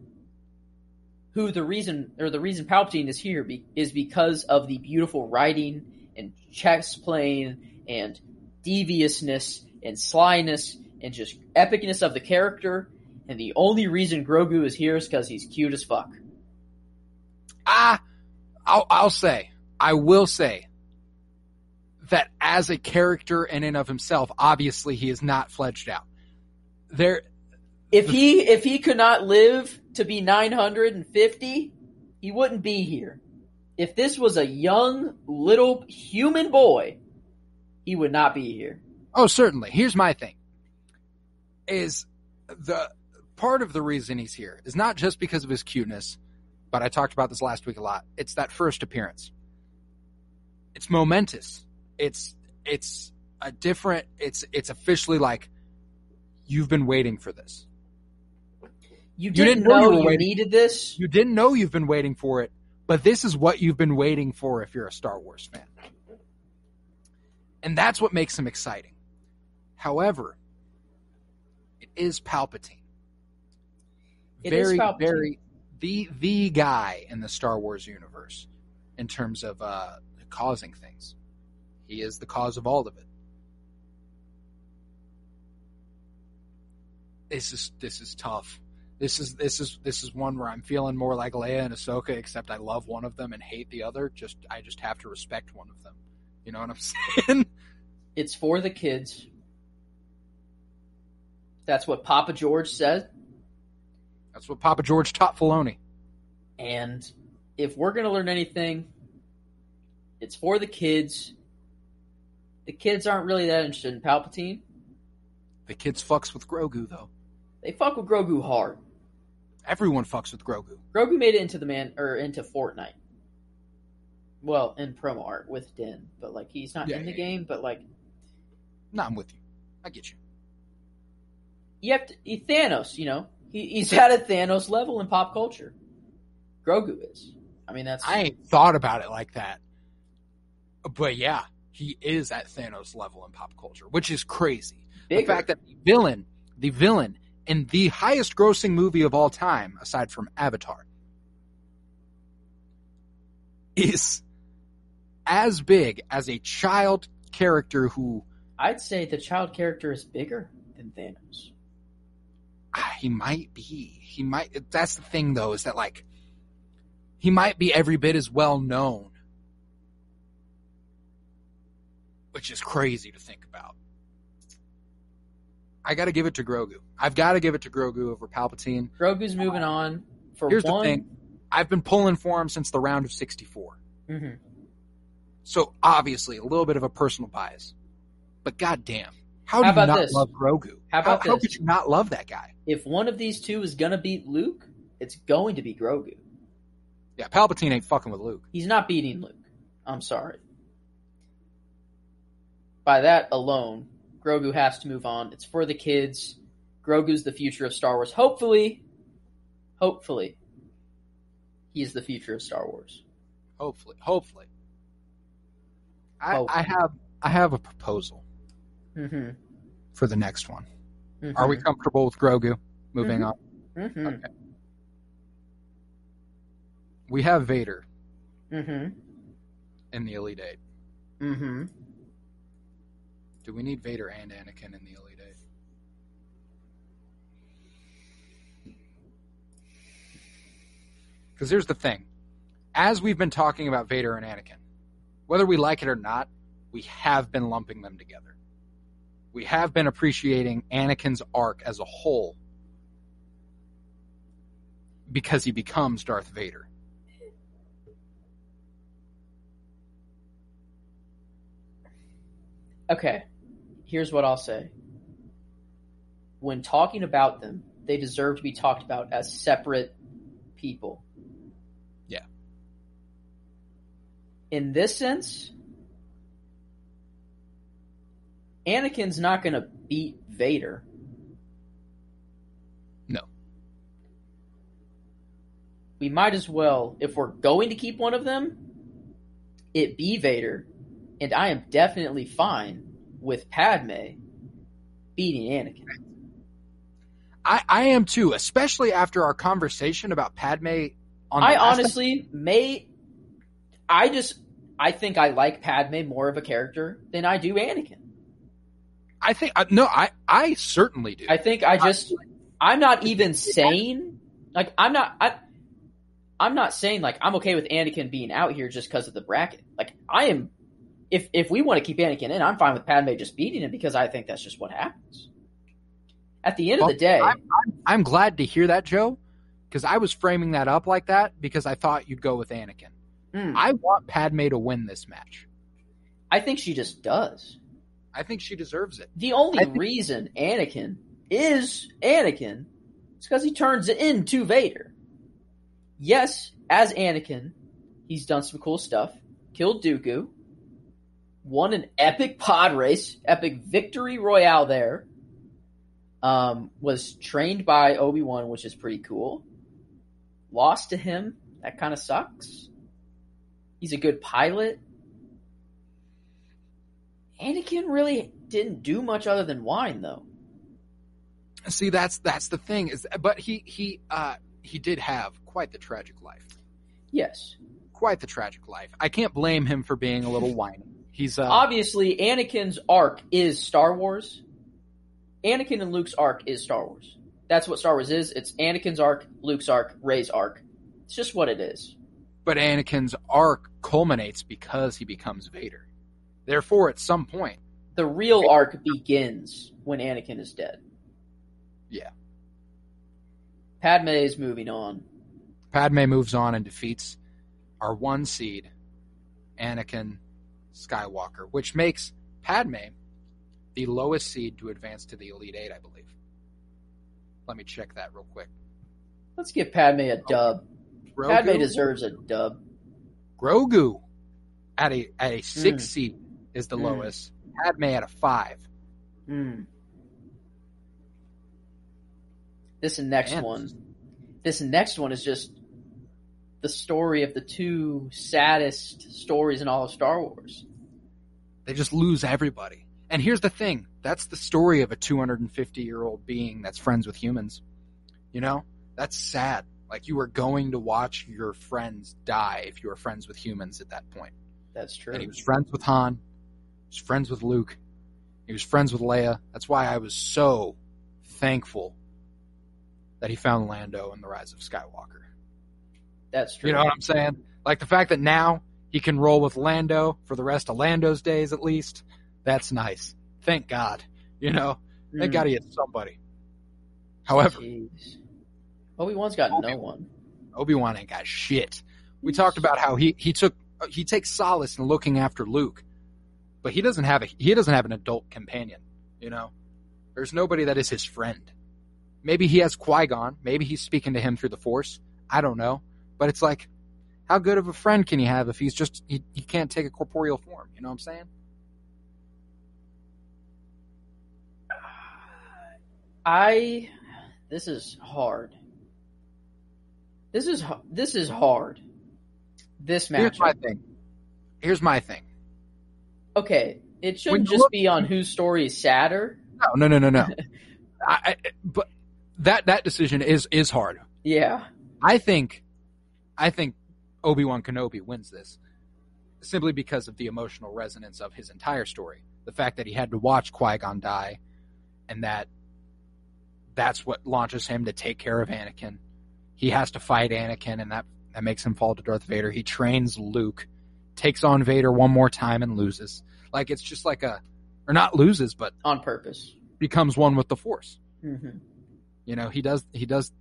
[SPEAKER 2] who the reason or the reason Palpatine is here be, is because of the beautiful writing and chess playing and deviousness and slyness and just epicness of the character. And the only reason Grogu is here is because he's cute as fuck.
[SPEAKER 1] Ah, I'll, I'll say, I will say that as a character in and of himself, obviously he is not fledged out. There,
[SPEAKER 2] If he if he could not live to be 950, he wouldn't be here. If this was a young little human boy, he would not be here.
[SPEAKER 1] oh, certainly. Here's my thing: is the part of the reason he's here is not just because of his cuteness, but I talked about this last week a lot. It's that first appearance. It's momentous. It's it's a different. It's it's officially like you've been waiting for this.
[SPEAKER 2] You
[SPEAKER 1] didn't
[SPEAKER 2] didn't,
[SPEAKER 1] know you
[SPEAKER 2] know, you
[SPEAKER 1] waiting.
[SPEAKER 2] needed this.
[SPEAKER 1] You didn't know you've been waiting for it, but this is what you've been waiting for if you're a Star Wars fan. And that's what makes him exciting. However, it is Palpatine.
[SPEAKER 2] It is
[SPEAKER 1] very,
[SPEAKER 2] Palpatine.
[SPEAKER 1] very the the guy in the Star Wars universe in terms of uh, causing things. He is the cause of all of it. This is this is tough. This is this is this is one where I'm feeling more like Leia and Ahsoka, except I love one of them and hate the other. Just I just have to respect one of them. You know what I'm saying?
[SPEAKER 2] It's for the kids. That's what Papa George said.
[SPEAKER 1] That's what Papa George taught Filoni.
[SPEAKER 2] And if we're going to learn anything, it's for the kids. The kids aren't really that interested in Palpatine.
[SPEAKER 1] The kids fucks with Grogu though.
[SPEAKER 2] They fuck with Grogu hard.
[SPEAKER 1] Everyone fucks with Grogu.
[SPEAKER 2] Grogu made it into the man or into Fortnite. Well, in promo art with Din, but like he's not
[SPEAKER 1] Yeah,
[SPEAKER 2] in the
[SPEAKER 1] yeah,
[SPEAKER 2] game. But like
[SPEAKER 1] No, I'm with you. I get you.
[SPEAKER 2] you have to he, Thanos. You know, he, he's at a Thanos level in pop culture. Grogu is. I mean, that's
[SPEAKER 1] I ain't thought about it like that. But yeah, he is at Thanos level in pop culture, which is crazy.
[SPEAKER 2] bigger.
[SPEAKER 1] The fact that the villain, the villain in the highest grossing movie of all time, aside from Avatar, is as big as a child character who
[SPEAKER 2] I'd say the child character is bigger than Thanos.
[SPEAKER 1] ah, he might be. He might. That's the thing, though, is that like he might be every bit as well known, which is crazy to think about. I got to give it to Grogu. I've got to give it to Grogu over Palpatine.
[SPEAKER 2] Grogu's moving on for
[SPEAKER 1] Here's
[SPEAKER 2] one.
[SPEAKER 1] the thing: I've been pulling for him since the round of 64.
[SPEAKER 2] Mhm.
[SPEAKER 1] So obviously, a little bit of a personal bias, but goddamn, how do
[SPEAKER 2] How
[SPEAKER 1] you not
[SPEAKER 2] this?
[SPEAKER 1] love Grogu?
[SPEAKER 2] How about
[SPEAKER 1] how
[SPEAKER 2] this?
[SPEAKER 1] could you not love that guy?
[SPEAKER 2] If one of these two is gonna beat Luke, it's going to be Grogu.
[SPEAKER 1] Yeah, Palpatine ain't fucking with Luke.
[SPEAKER 2] He's not beating Luke. I'm sorry. By that alone, Grogu has to move on. It's for the kids. Grogu's the future of Star Wars. Hopefully, hopefully, he is the future of Star Wars.
[SPEAKER 1] Hopefully, hopefully. I,
[SPEAKER 2] Hopefully.
[SPEAKER 1] I have I have a proposal
[SPEAKER 2] Mm-hmm.
[SPEAKER 1] for the next one. Are we comfortable with Grogu? Moving
[SPEAKER 2] Mhm.
[SPEAKER 1] on.
[SPEAKER 2] Mm-hmm.
[SPEAKER 1] Okay. We have Vader
[SPEAKER 2] Mm-hmm.
[SPEAKER 1] in the Elite Eight.
[SPEAKER 2] Mm-hmm.
[SPEAKER 1] Do we need Vader and Anakin in the Elite Eight? Because here's the thing. As we've been talking about Vader and Anakin, whether we like it or not, we have been lumping them together. We have been appreciating Anakin's arc as a whole because he becomes Darth Vader.
[SPEAKER 2] Okay, here's what I'll say. When talking about them, they deserve to be talked about as separate people. In this sense, Anakin's not going to beat Vader.
[SPEAKER 1] No.
[SPEAKER 2] we might as well, if we're going to keep one of them, it be Vader, and I am definitely fine with Padme beating Anakin.
[SPEAKER 1] I, I am too, especially after our conversation about Padme. On the
[SPEAKER 2] I honestly may. I just. I think I like Padme more of a character than I do Anakin.
[SPEAKER 1] I think uh, no, I I certainly do.
[SPEAKER 2] I think I just. I'm not even saying. Like, I'm not. I, I'm not saying, like, I'm okay with Anakin being out here just because of the bracket. Like, I am. If, if we want to keep Anakin in, I'm fine with Padme just beating him because I think that's just what happens. At the end of the day,
[SPEAKER 1] I'm, I'm, I'm glad to hear that, Joe, because I was framing that up like that because I thought you'd go with Anakin.
[SPEAKER 2] Mm,
[SPEAKER 1] I want Padme to win this match.
[SPEAKER 2] I think she just does.
[SPEAKER 1] I think she deserves it.
[SPEAKER 2] The only
[SPEAKER 1] think-
[SPEAKER 2] reason Anakin is Anakin is because he turns into Vader. Yes, as Anakin, he's done some cool stuff. Killed Dooku. Won an epic pod race, epic victory royale there. Um, was trained by Obi Wan, which is pretty cool. Lost to him, that kind of sucks. He's a good pilot. Anakin really didn't do much other than whine, though.
[SPEAKER 1] See, that's that's the thing is, but he he uh he did have quite the tragic life.
[SPEAKER 2] Yes.
[SPEAKER 1] Quite the tragic life. I can't blame him for being a little whiny. He's uh,
[SPEAKER 2] Obviously, Anakin's arc is Star Wars. Anakin and Luke's arc is Star Wars. That's what Star Wars is. It's Anakin's arc, Luke's arc, Rey's arc. It's just what it is.
[SPEAKER 1] But Anakin's arc culminates because he becomes Vader. Therefore, at some point,
[SPEAKER 2] The real arc begins when Anakin is dead.
[SPEAKER 1] Yeah.
[SPEAKER 2] Padme is moving on.
[SPEAKER 1] Padme moves on and defeats our one seed, Anakin Skywalker, which makes Padme the lowest seed to advance to the Elite Eight, I believe. Let me check that real quick.
[SPEAKER 2] Let's give Padme a oh. dub.
[SPEAKER 1] Grogu,
[SPEAKER 2] Padme deserves a dub.
[SPEAKER 1] Grogu at a at a six
[SPEAKER 2] Mm.
[SPEAKER 1] seed is the
[SPEAKER 2] Mm.
[SPEAKER 1] lowest. Padme at a five.
[SPEAKER 2] Hmm. This next
[SPEAKER 1] Man.
[SPEAKER 2] one. This next one is just the story of the two saddest stories in all of Star Wars.
[SPEAKER 1] They just lose everybody. And here's the thing that's the story of a 250 year old being that's friends with humans. You know? That's sad. Like you were going to watch your friends die if you were friends with humans at that point.
[SPEAKER 2] That's true.
[SPEAKER 1] And he was friends with Han, he was friends with Luke, he was friends with Leia. That's why I was so thankful that he found Lando in The Rise of Skywalker.
[SPEAKER 2] That's true.
[SPEAKER 1] You know what I'm saying? Like the fact that now he can roll with Lando for the rest of Lando's days at least. That's nice. Thank God. You know, thank
[SPEAKER 2] Mm.
[SPEAKER 1] God he had somebody. However,
[SPEAKER 2] Jeez. Obi Wan's got no one.
[SPEAKER 1] Obi Wan ain't got shit. We talked about how he he took he takes solace in looking after Luke, but he doesn't have a he doesn't have an adult companion. You know, there's nobody that is his friend. Maybe he has Qui Gon. Maybe he's speaking to him through the Force. I don't know, but it's like, how good of a friend can he have if he's just he, he can't take a corporeal form? You know what I'm saying?
[SPEAKER 2] I. This is hard. This is this is hard. This match.
[SPEAKER 1] Here's my thing. Here's my thing.
[SPEAKER 2] Okay, it shouldn't just
[SPEAKER 1] look-
[SPEAKER 2] be on whose story is sadder.
[SPEAKER 1] No, no, no, no, no. I, I, but that that decision is is hard.
[SPEAKER 2] Yeah.
[SPEAKER 1] I think, I think Obi Wan Kenobi wins this simply because of the emotional resonance of his entire story. The fact that he had to watch Qui Gon die, and that that's what launches him to take care of Anakin. He has to fight Anakin, and that that makes him fall to Darth Vader. He trains Luke, takes on Vader one more time, and loses. Like it's just like a, or not loses, but
[SPEAKER 2] On purpose.
[SPEAKER 1] becomes one with the Force.
[SPEAKER 2] hmm
[SPEAKER 1] You know, he does he does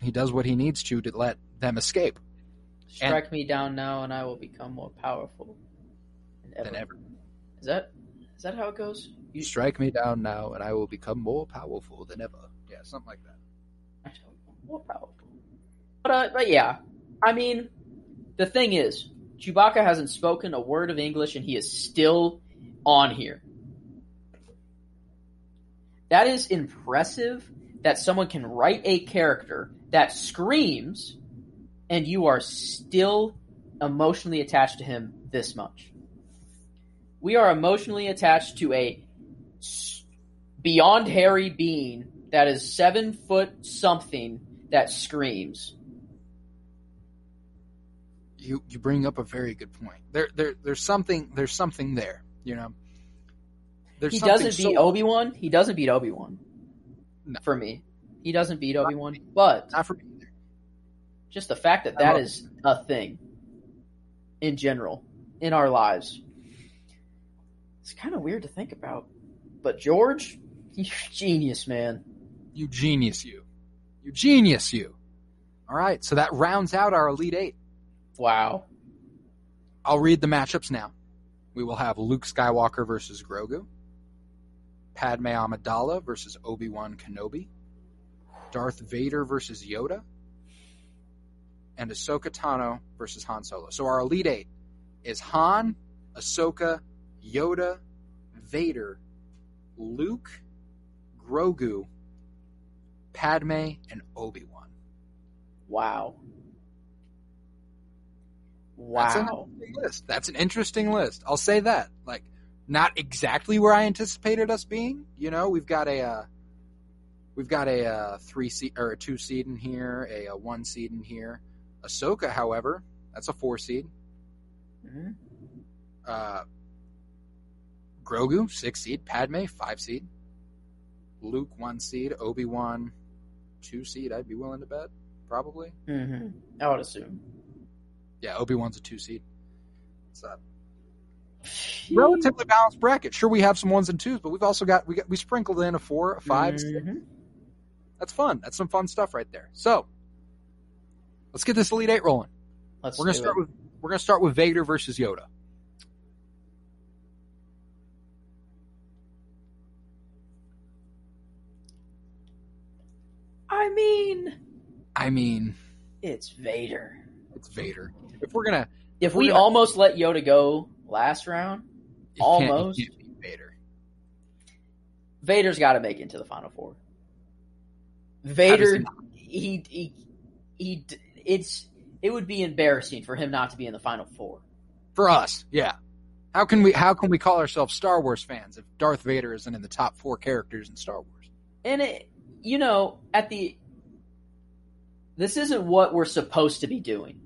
[SPEAKER 1] he does what he needs to to let them escape
[SPEAKER 2] Strike me down now, and I will become more powerful than
[SPEAKER 1] than ever.
[SPEAKER 2] Is that is that how it goes?
[SPEAKER 1] You strike me down now, and I will become more powerful than ever. Yeah, something like that.
[SPEAKER 2] More powerful. But uh, but yeah, I mean, the thing is, Chewbacca hasn't spoken a word of English, and he is still on here. That is impressive. That someone can write a character that screams and you are still emotionally attached to him this much. We are emotionally attached to a beyond hairy being that is seven foot something that screams.
[SPEAKER 1] You you bring up a very good point. There there there's something there's something there. You know. There's
[SPEAKER 2] he doesn't beat
[SPEAKER 1] so-
[SPEAKER 2] Obi Wan. He doesn't beat Obi Wan.
[SPEAKER 1] No.
[SPEAKER 2] For me, he doesn't beat Obi Wan. But
[SPEAKER 1] Not for me either.
[SPEAKER 2] just the fact that that is a thing in general in our lives, it's kind of weird to think about. But George, you're a genius, man.
[SPEAKER 1] You genius, you. You genius, you. All right, so that rounds out our Elite Eight.
[SPEAKER 2] Wow.
[SPEAKER 1] I'll read the matchups now. We will have Luke Skywalker versus Grogu, Padme Amidala versus Obi Wan Kenobi, Darth Vader versus Yoda, and Ahsoka Tano versus Han Solo. So our Elite Eight is Han, Ahsoka, Yoda, Vader, Luke, Grogu, Padme, and Obi Wan.
[SPEAKER 2] Wow.
[SPEAKER 1] That's
[SPEAKER 2] Wow.
[SPEAKER 1] interesting list. That's an interesting list. I'll say that. Like, not exactly where I anticipated us being. You know, we've got a uh, we've got a uh, three seed or a two seed in here, a, a one seed in here. Ahsoka, however, that's a four seed.
[SPEAKER 2] Mhm.
[SPEAKER 1] Uh, Grogu, six seed. Padme, five seed. Luke, one seed. Obi Wan, two seed. I'd be willing to bet, probably.
[SPEAKER 2] Mhm. I would assume.
[SPEAKER 1] Yeah, Obi Wan's a two seed. It's a relatively balanced bracket. Sure, we have some ones and twos, but we've also got we got we sprinkled in a four, a 5 a six.
[SPEAKER 2] Mhm.
[SPEAKER 1] That's fun. That's some fun stuff right there. So let's get this Elite Eight rolling.
[SPEAKER 2] Let's
[SPEAKER 1] We're gonna start
[SPEAKER 2] it.
[SPEAKER 1] with we're gonna start with Vader versus Yoda.
[SPEAKER 2] I mean,
[SPEAKER 1] I mean,
[SPEAKER 2] it's Vader.
[SPEAKER 1] It's Vader. If we're gonna
[SPEAKER 2] If
[SPEAKER 1] We're
[SPEAKER 2] we
[SPEAKER 1] gonna-
[SPEAKER 2] almost let Yoda go last round,
[SPEAKER 1] you can't- you
[SPEAKER 2] Almost.
[SPEAKER 1] can't beat Vader.
[SPEAKER 2] Vader's got to make it into the final four. Vader,
[SPEAKER 1] he
[SPEAKER 2] he, he, he, it's, it would be embarrassing for him not to be in the final four.
[SPEAKER 1] For us, yeah. How can we how can we call ourselves Star Wars fans if Darth Vader isn't in the top four characters in Star Wars?
[SPEAKER 2] And it, you know, at the, this isn't what we're supposed to be doing.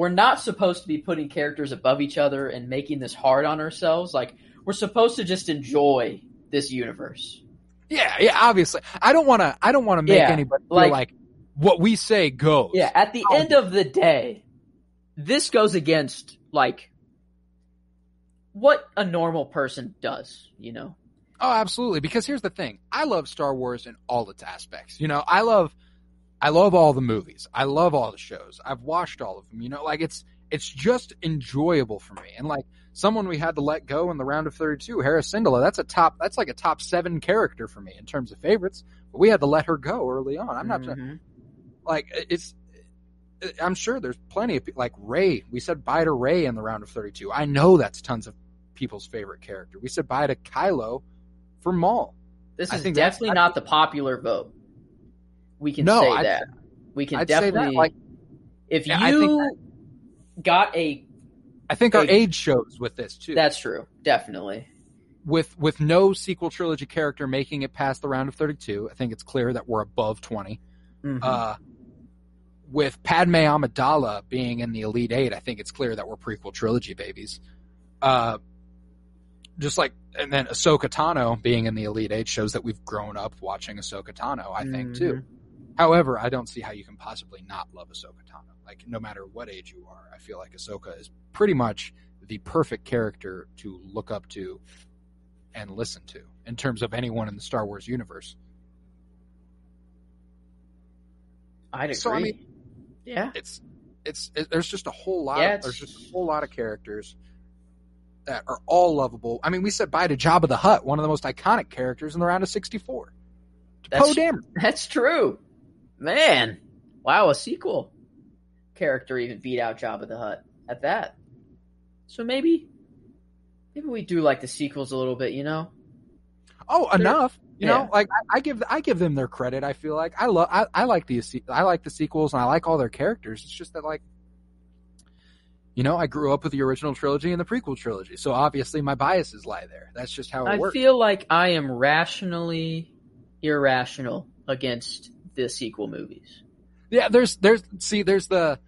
[SPEAKER 2] We're not supposed to be putting characters above each other and making this hard on ourselves. Like, we're supposed to just enjoy this universe.
[SPEAKER 1] Yeah, yeah. Obviously, I don't want to. I don't want to make
[SPEAKER 2] Yeah,
[SPEAKER 1] anybody feel
[SPEAKER 2] like-
[SPEAKER 1] like, what we say goes.
[SPEAKER 2] Yeah, at the
[SPEAKER 1] Oh.
[SPEAKER 2] end of the day, this goes against like what a normal person does, you know.
[SPEAKER 1] Oh, absolutely. Because here's the thing: I love Star Wars in all its aspects. You know, I love, I love all the movies. I love all the shows. I've watched all of them. You know, like it's it's just enjoyable for me. And like someone we had to let go in the round of 32, Hera Syndulla. That's a top. That's like a top seven character for me in terms of favorites. But we had to let her go early on. I'm not
[SPEAKER 2] Mhm.
[SPEAKER 1] like it's. I'm sure there's plenty of like Rey. We said bye to Rey in the round of 32. I know that's tons of people's favorite character. We said bye to Kylo for Maul.
[SPEAKER 2] This is definitely not the popular vote. We can
[SPEAKER 1] No,
[SPEAKER 2] say
[SPEAKER 1] I'd-
[SPEAKER 2] that. We can
[SPEAKER 1] I'd that,
[SPEAKER 2] definitely
[SPEAKER 1] like-
[SPEAKER 2] if
[SPEAKER 1] Yeah,
[SPEAKER 2] you
[SPEAKER 1] think
[SPEAKER 2] got a
[SPEAKER 1] I think our age shows with this too.
[SPEAKER 2] that's true, definitely.
[SPEAKER 1] with with no sequel trilogy character making it past the round of 32, I think it's clear that we're above 20.
[SPEAKER 2] Mhm.
[SPEAKER 1] Uh, with Padme Amidala being in the Elite Eight, I think it's clear that we're prequel trilogy babies. Uh, just like, and then Ahsoka Tano being in the Elite Eight shows that we've grown up watching Ahsoka Tano, I think too. However, I don't see how you can possibly not love Ahsoka Tano. Like, no matter what age you are, I feel like Ahsoka is pretty much the perfect character to look up to and listen to in terms of anyone in the Star Wars universe.
[SPEAKER 2] I'd agree.
[SPEAKER 1] So, I mean-
[SPEAKER 2] yeah.
[SPEAKER 1] It's, it's, it, there's just a whole lot.
[SPEAKER 2] Yeah,
[SPEAKER 1] of, there's just a whole lot of characters that are all lovable. I mean, we said bye to Jabba the Hutt, one of the most iconic characters in the round of 64. To
[SPEAKER 2] That's-
[SPEAKER 1] Poe Dameron.
[SPEAKER 2] That's true. Man. Wow, a sequel character even beat out Jabba the Hutt at that. So maybe maybe we do like the sequels a little bit, you know?
[SPEAKER 1] Oh, enough. You
[SPEAKER 2] Yeah.
[SPEAKER 1] know, like I, I give I give them their credit. I feel like I love I, I like the I like the sequels and I like all their characters. It's just that like, you know, I grew up with the original trilogy and the prequel trilogy, so obviously my biases lie there. That's just how it
[SPEAKER 2] I
[SPEAKER 1] works.
[SPEAKER 2] feel like I am rationally irrational against the sequel movies.
[SPEAKER 1] yeah, there's there's see there's the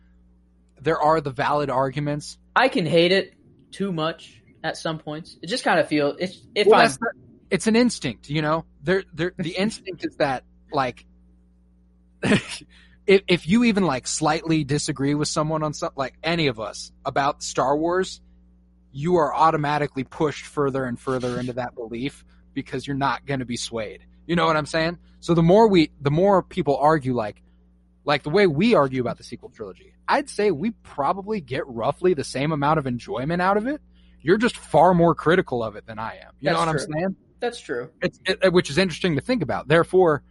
[SPEAKER 1] there are the valid arguments.
[SPEAKER 2] I can hate it too much at some points. It just kind of feels it's if
[SPEAKER 1] Well,
[SPEAKER 2] I'm
[SPEAKER 1] the- it's an instinct, you know. There, there. The instinct is that like, if if you even like slightly disagree with someone on something, like any of us about Star Wars, you are automatically pushed further and further into that belief because you're not going to be swayed. You know what I'm saying? So the more we, the more people argue, like, like the way we argue about the sequel trilogy, I'd say we probably get roughly the same amount of enjoyment out of it. You're just far more critical of it than I am. You know what
[SPEAKER 2] true.
[SPEAKER 1] I'm saying?
[SPEAKER 2] that's true.
[SPEAKER 1] It's, it, which is interesting to think about. Therefore,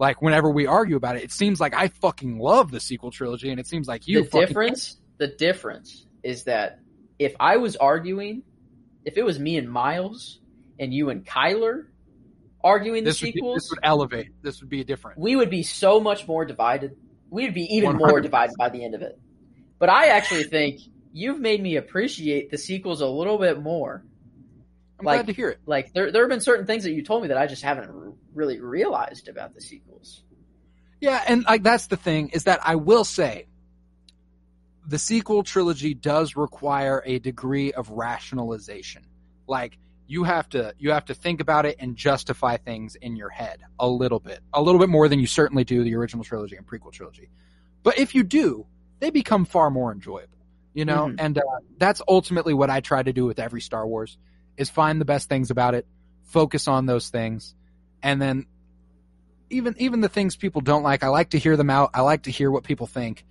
[SPEAKER 1] like whenever we argue about it, it seems like I fucking love the sequel trilogy, and it seems like you
[SPEAKER 2] the
[SPEAKER 1] fucking
[SPEAKER 2] difference the difference is that if I was arguing, if it was me and Miles and you and Kyler arguing the
[SPEAKER 1] This be,
[SPEAKER 2] sequels,
[SPEAKER 1] this would elevate. This would be different.
[SPEAKER 2] we would be so much more divided. We'd be even more
[SPEAKER 1] 100%.
[SPEAKER 2] divided by the end of it. But I actually think you've made me appreciate the sequels a little bit more.
[SPEAKER 1] I'm
[SPEAKER 2] like-
[SPEAKER 1] glad to hear it.
[SPEAKER 2] Like there, there have been certain things that you told me that I just haven't r- really realized about the sequels.
[SPEAKER 1] Yeah, and like that's the thing is that I will say the sequel trilogy does require a degree of rationalization. Like you have to you have to think about it and justify things in your head a little bit. A little bit more than you certainly do the original trilogy and prequel trilogy. But if you do, they become far more enjoyable. You know,
[SPEAKER 2] Mhm.
[SPEAKER 1] and uh, that's ultimately what I try to do with every Star Wars is find the best things about it, focus on those things, and then even even the things people don't like, I like to hear them out. I like to hear what people think.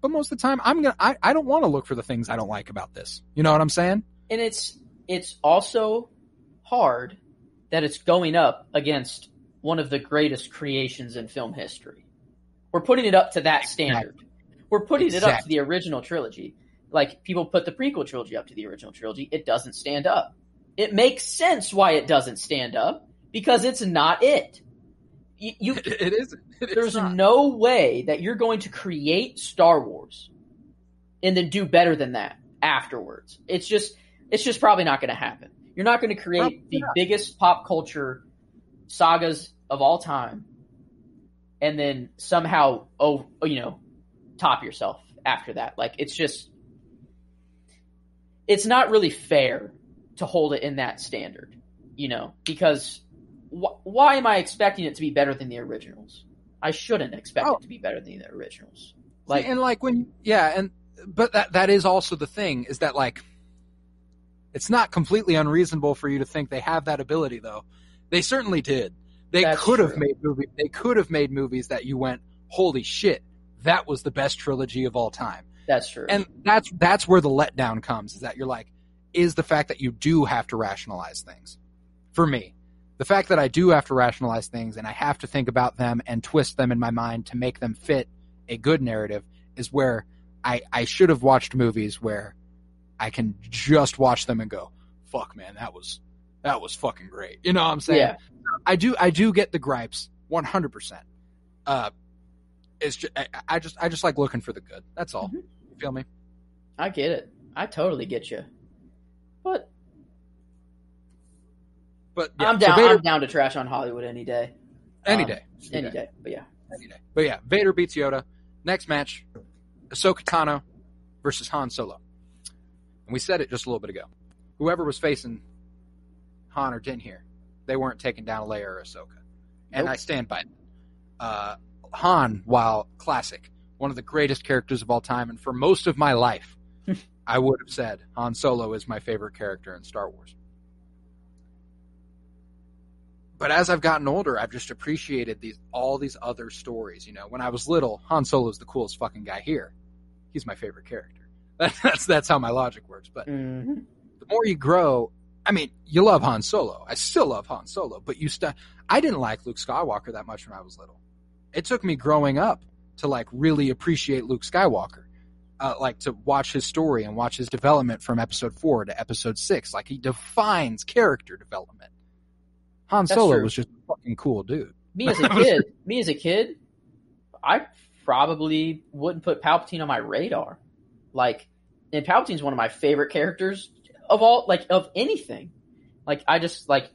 [SPEAKER 1] But most of the time, I'm gonna I, I don't want to look for the things I don't like about this. You know what I'm saying?
[SPEAKER 2] and it's it's also hard that it's going up against one of the greatest creations in film history. We're putting it up to that standard. We're putting it up to the original trilogy. Like people put the prequel trilogy up to the original trilogy, it doesn't stand up. It makes sense why it doesn't stand up because it's not it. You, you
[SPEAKER 1] it isn't.
[SPEAKER 2] there's no way that you're going to create Star Wars and then do better than that afterwards. It's just it's just probably not going to happen. You're not going to create
[SPEAKER 1] Probably
[SPEAKER 2] the
[SPEAKER 1] not.
[SPEAKER 2] biggest pop culture sagas of all time and then somehow oh you know top yourself after that. Like it's just it's not really fair to hold it in that standard, you know, because wh- why am I expecting it to be better than the originals? I shouldn't expect
[SPEAKER 1] Oh.
[SPEAKER 2] it to be better than the originals.
[SPEAKER 1] like
[SPEAKER 2] Like,
[SPEAKER 1] and like when yeah and but that that is also the thing is that like it's not completely unreasonable for you to think they have that ability though. They certainly did. They
[SPEAKER 2] That's
[SPEAKER 1] could have made movies they could have made movies that you went holy shit that was the best trilogy of all time.
[SPEAKER 2] That's true.
[SPEAKER 1] and that's that's where the letdown comes is that you're like is the fact that you do have to rationalize things. For me the fact that i do have to rationalize things and i have to think about them and twist them in my mind to make them fit a good narrative is where i i should have watched movies where i can just watch them and go fuck man that was that was fucking great you know what i'm saying
[SPEAKER 2] yeah,
[SPEAKER 1] i do i do get the gripes 100% uh it's just, I, I just i just like looking for the good that's all
[SPEAKER 2] Mhm.
[SPEAKER 1] you feel me
[SPEAKER 2] I get it. I totally get you. But
[SPEAKER 1] But yeah,
[SPEAKER 2] I'm
[SPEAKER 1] so
[SPEAKER 2] down.
[SPEAKER 1] Vader,
[SPEAKER 2] I'm down to trash on Hollywood any day.
[SPEAKER 1] any
[SPEAKER 2] um,
[SPEAKER 1] day,
[SPEAKER 2] Any day. But yeah,
[SPEAKER 1] any day. But yeah, Vader beats Yoda. Next match, Ahsoka Tano versus Han Solo. We said it just a little bit ago. Whoever was facing Han or Din here, they weren't taking down Leia or Ahsoka, and
[SPEAKER 2] Nope.
[SPEAKER 1] I stand by it. Uh, Han, while classic, one of the greatest characters of all time, and for most of my life, I would have said Han Solo is my favorite character in Star Wars. But as I've gotten older, I've just appreciated these all these other stories. You know, when I was little, Han Solo is the coolest fucking guy here. He's my favorite character. That's that's how my logic works. But
[SPEAKER 2] Mhm.
[SPEAKER 1] the more you grow, I mean, you love Han Solo. I still love Han Solo, but you st- I didn't like Luke Skywalker that much when I was little. It took me growing up to like really appreciate Luke Skywalker. Uh, like to watch his story and watch his development from episode four to episode six. Like he defines character development. Han
[SPEAKER 2] That's
[SPEAKER 1] Solo
[SPEAKER 2] true.
[SPEAKER 1] was just a fucking cool dude.
[SPEAKER 2] Me as a kid, me as a kid, I probably wouldn't put Palpatine on my radar. Like, and Palpatine's one of my favorite characters of all, like of anything. Like, I just like,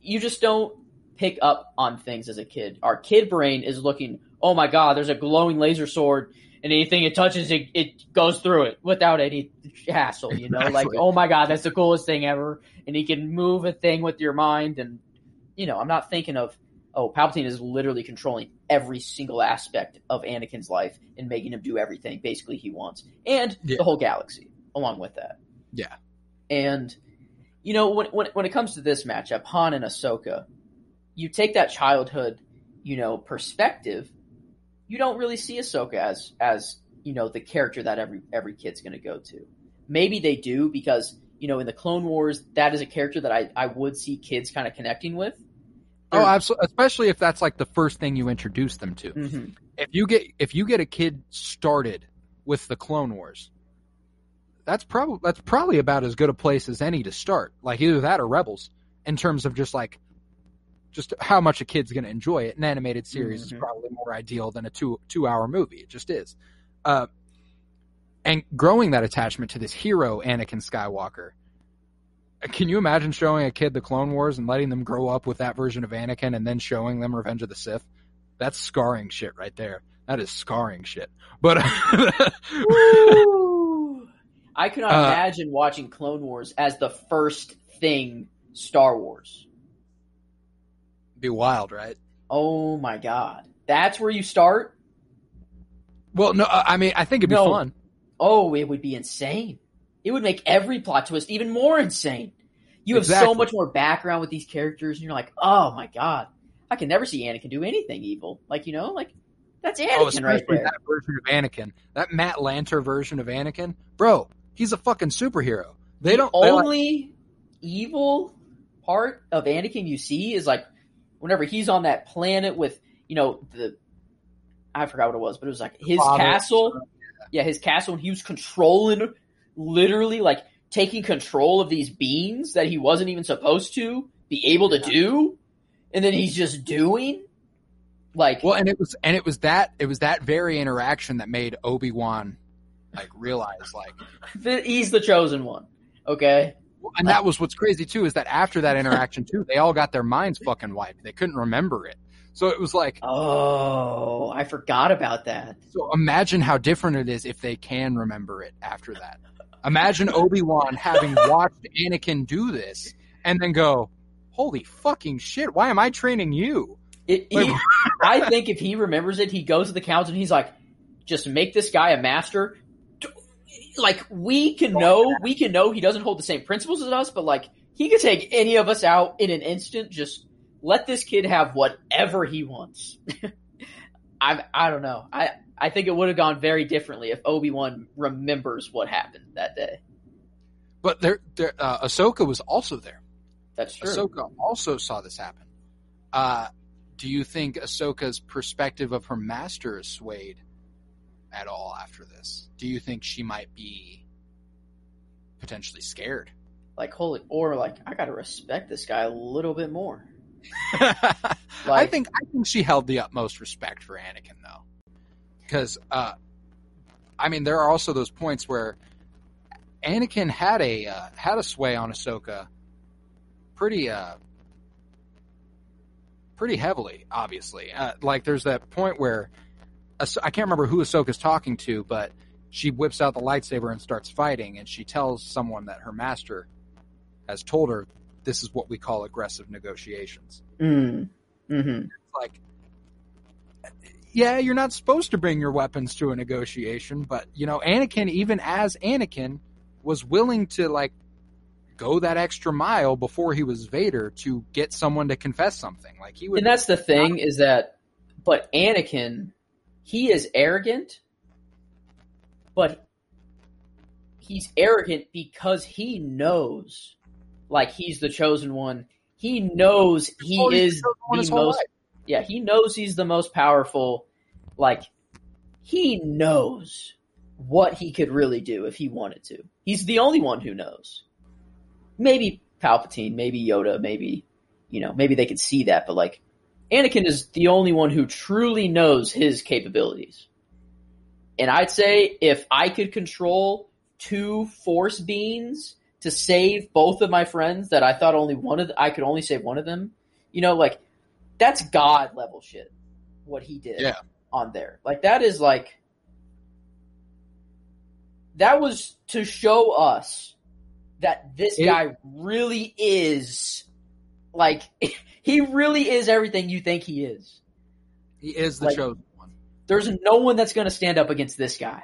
[SPEAKER 2] you just don't pick up on things as a kid. Our kid brain is looking, oh my god, there's a glowing laser sword, and anything it touches, it, it goes through it without any hassle. You know, like, oh my god, that's the coolest thing ever, and he can move a thing with your mind, and you know, I'm not thinking of oh, Palpatine is literally controlling every single aspect of Anakin's life and making him do everything basically he wants, and
[SPEAKER 1] Yeah.
[SPEAKER 2] the whole galaxy along with that.
[SPEAKER 1] Yeah.
[SPEAKER 2] And you know, when when when it comes to this matchup, Han and Ahsoka, you take that childhood, you know, perspective. You don't really see Ahsoka as as you know the character that every every kid's going to go to. Maybe they do because you know in the Clone Wars that is a character that I I would see kids kind of connecting with.
[SPEAKER 1] Oh, absolutely. Especially if that's like the first thing you introduce them to.
[SPEAKER 2] Mhm.
[SPEAKER 1] If you get if you get a kid started with the Clone Wars, that's probably that's probably about as good a place as any to start. Like either that or Rebels, in terms of just like just how much a kid's going to enjoy it. An animated series
[SPEAKER 2] Mhm.
[SPEAKER 1] is probably more ideal than a two two hour movie. It just is. Uh, and growing that attachment to this hero, Anakin Skywalker. Can you imagine showing a kid the Clone Wars and letting them grow up with that version of Anakin and then showing them Revenge of the Sith? That's scarring shit right there. That is scarring shit. But
[SPEAKER 2] I cannot
[SPEAKER 1] Uh,
[SPEAKER 2] imagine watching Clone Wars as the first thing Star Wars.
[SPEAKER 1] be wild, right?
[SPEAKER 2] Oh my god. That's where you start?
[SPEAKER 1] Well, no, I mean, I think it'd be
[SPEAKER 2] No.
[SPEAKER 1] fun.
[SPEAKER 2] Oh, it would be insane. It would make every plot twist even more insane. You have so much more background with these characters, and you're like, oh my god, I can never see Anakin do anything evil. Like, you know, like, that's
[SPEAKER 1] Oh,
[SPEAKER 2] Anakin
[SPEAKER 1] especially
[SPEAKER 2] right there.
[SPEAKER 1] that version of Anakin, that Matt Lanter version of Anakin, bro. He's a fucking superhero. They don't.
[SPEAKER 2] the
[SPEAKER 1] they like-
[SPEAKER 2] only evil part of Anakin you see is like whenever he's on that planet with you know the I forgot what it was, but it was like his
[SPEAKER 1] father.
[SPEAKER 2] castle. Yeah, his castle, and he was controlling, literally like taking control of these beings that he wasn't even supposed to be able to do, and then he's just doing. Like,
[SPEAKER 1] Well, and it was and it was that it was that very interaction that made Obi Wan like realize like,
[SPEAKER 2] he's the chosen one. Okay,
[SPEAKER 1] and that was what's crazy too is that after that interaction too, they all got their minds fucking wiped. They couldn't remember it. So it was like,
[SPEAKER 2] oh, I forgot about that.
[SPEAKER 1] so imagine how different it is if they can remember it after that. Imagine Obi Wan having watched Anakin do this and then go, "Holy fucking shit! Why am I training you?"
[SPEAKER 2] It, he, I think if he remembers it, he goes to the council and he's like, just make this guy a master. Like we can know, we can know he doesn't hold the same principles as us, but like he could take any of us out in an instant. Just let this kid have whatever he wants. I I don't know. I I think it would have gone very differently if Obi Wan remembers what happened that day.
[SPEAKER 1] But there, there, uh, Ahsoka was also there.
[SPEAKER 2] That's true.
[SPEAKER 1] Ahsoka also saw this happen. Uh, do you think Ahsoka's perspective of her master is swayed at all after this? Do you think she might be potentially scared?
[SPEAKER 2] like holy, or like I gotta respect this guy a little bit more.
[SPEAKER 1] I think I think she held the utmost respect for Anakin though, because uh, I mean there are also those points where Anakin had a uh, had a sway on Ahsoka, pretty uh, pretty heavily. Obviously, uh, like there's that point where Ah- I can't remember who Ahsoka's talking to, but she whips out the lightsaber and starts fighting, and she tells someone that her master has told her this is what we call aggressive negotiations
[SPEAKER 2] Mm. hmm
[SPEAKER 1] like yeah you're not supposed to bring your weapons to a negotiation but you know anakin even as anakin was willing to like go that extra mile before he was vader to get someone to confess something like he would
[SPEAKER 2] And that's the thing is that, but Anakin, he is arrogant, but he's arrogant because he knows, like he's the chosen one. He knows he
[SPEAKER 1] Oh,
[SPEAKER 2] is
[SPEAKER 1] the chosen one his
[SPEAKER 2] the
[SPEAKER 1] whole
[SPEAKER 2] most. Yeah, he knows he's the most powerful. Like he knows what he could really do if he wanted to. He's the only one who knows. Maybe Palpatine, maybe Yoda, maybe you know, maybe they could see that, but like Anakin is the only one who truly knows his capabilities. And I'd say if I could control two force beings to save both of my friends that I thought only one of the, I could only save one of them, you know, like that's god level shit what he did
[SPEAKER 1] Yeah.
[SPEAKER 2] on there. Like that is like that was to show us that this
[SPEAKER 1] It-
[SPEAKER 2] guy really is like he really is everything you think he is.
[SPEAKER 1] He is the
[SPEAKER 2] Like-
[SPEAKER 1] chosen one.
[SPEAKER 2] There's no one that's going to stand up against this guy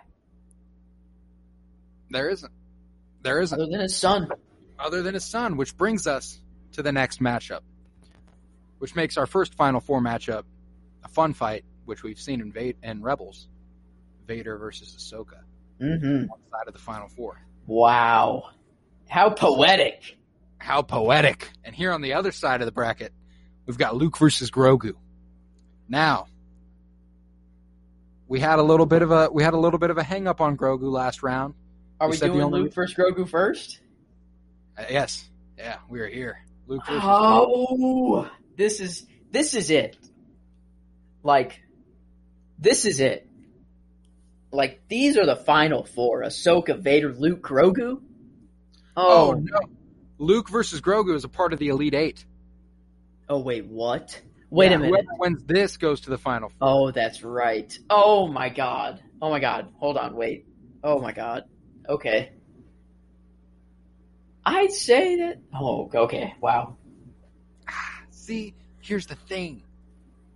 [SPEAKER 1] There isn't. There isn't.
[SPEAKER 2] other than his son.
[SPEAKER 1] other than his son, which brings us to the next matchup, which makes our first Final Four matchup a fun fight, which we've seen in Va- in Rebels, Vader versus Ahsoka,
[SPEAKER 2] Mm-hmm.
[SPEAKER 1] one side of the Final Four.
[SPEAKER 2] Wow, how poetic!
[SPEAKER 1] How poetic! And here on the other side of the bracket, we've got Luke versus Grogu. Now, we had a little bit of a we had a little bit of a hang up on Grogu last round.
[SPEAKER 2] Are
[SPEAKER 1] You
[SPEAKER 2] we doing
[SPEAKER 1] only-
[SPEAKER 2] Luke versus Grogu first?
[SPEAKER 1] Uh, yes, yeah, we are here. Luke versus Grogu.
[SPEAKER 2] This is this is it. Like, this is it. Like these are the final four: Ahsoka, Vader, Luke, Grogu.
[SPEAKER 1] Oh
[SPEAKER 2] Oh,
[SPEAKER 1] no, Luke versus Grogu is a part of the Elite Eight.
[SPEAKER 2] oh wait, what? Wait
[SPEAKER 1] Yeah,
[SPEAKER 2] a minute.
[SPEAKER 1] Whoever wins this goes to the final. Four.
[SPEAKER 2] Oh, that's right. Oh my god. Oh my god. Hold on, wait. Oh my god. Okay. I'd say that. Oh, okay. Wow.
[SPEAKER 1] See, here's the thing.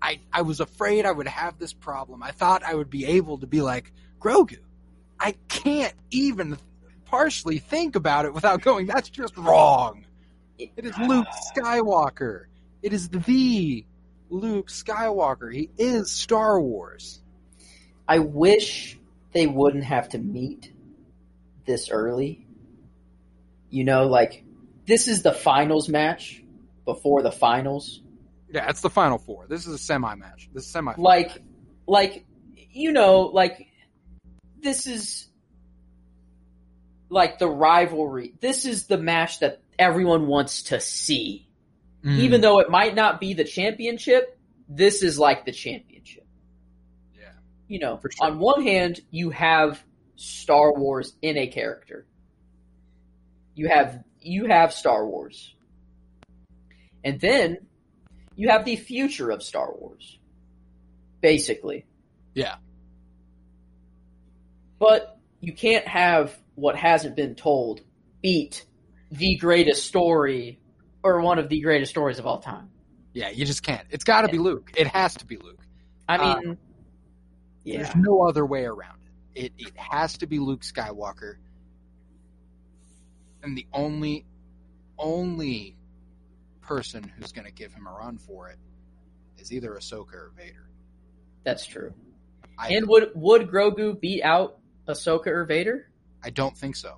[SPEAKER 1] I I was afraid I would have this problem. I thought I would be able to be like Grogu. I can't even partially think about it without going. That's just wrong. It is Luke Skywalker. It is the Luke Skywalker. He is Star Wars.
[SPEAKER 2] I wish they wouldn't have to meet this early. You know, like this is the finals match before the finals.
[SPEAKER 1] Yeah, it's the final four. This is a semi match. This is semi.
[SPEAKER 2] Like, like you know, like this is like the rivalry. This is the match that everyone wants to see.
[SPEAKER 1] Mm.
[SPEAKER 2] Even though it might not be the championship, this is like the championship.
[SPEAKER 1] yeah,
[SPEAKER 2] You know,
[SPEAKER 1] For sure.
[SPEAKER 2] on one hand, you have Star Wars in a character. You have you have Star Wars. And then you have the future of Star Wars. Basically.
[SPEAKER 1] yeah,
[SPEAKER 2] But you can't have what hasn't been told beat the greatest story or one of the greatest stories of all time.
[SPEAKER 1] yeah. You just can't. It's got to be Luke. It has to be Luke.
[SPEAKER 2] I
[SPEAKER 1] Uh,
[SPEAKER 2] mean, yeah.
[SPEAKER 1] There's no other way around it. It it has to be Luke Skywalker. And the only only person who's going to give him a run for it is either Ahsoka or Vader.
[SPEAKER 2] That's true.
[SPEAKER 1] I
[SPEAKER 2] And would would Grogu beat out Ahsoka or Vader?
[SPEAKER 1] I don't think so.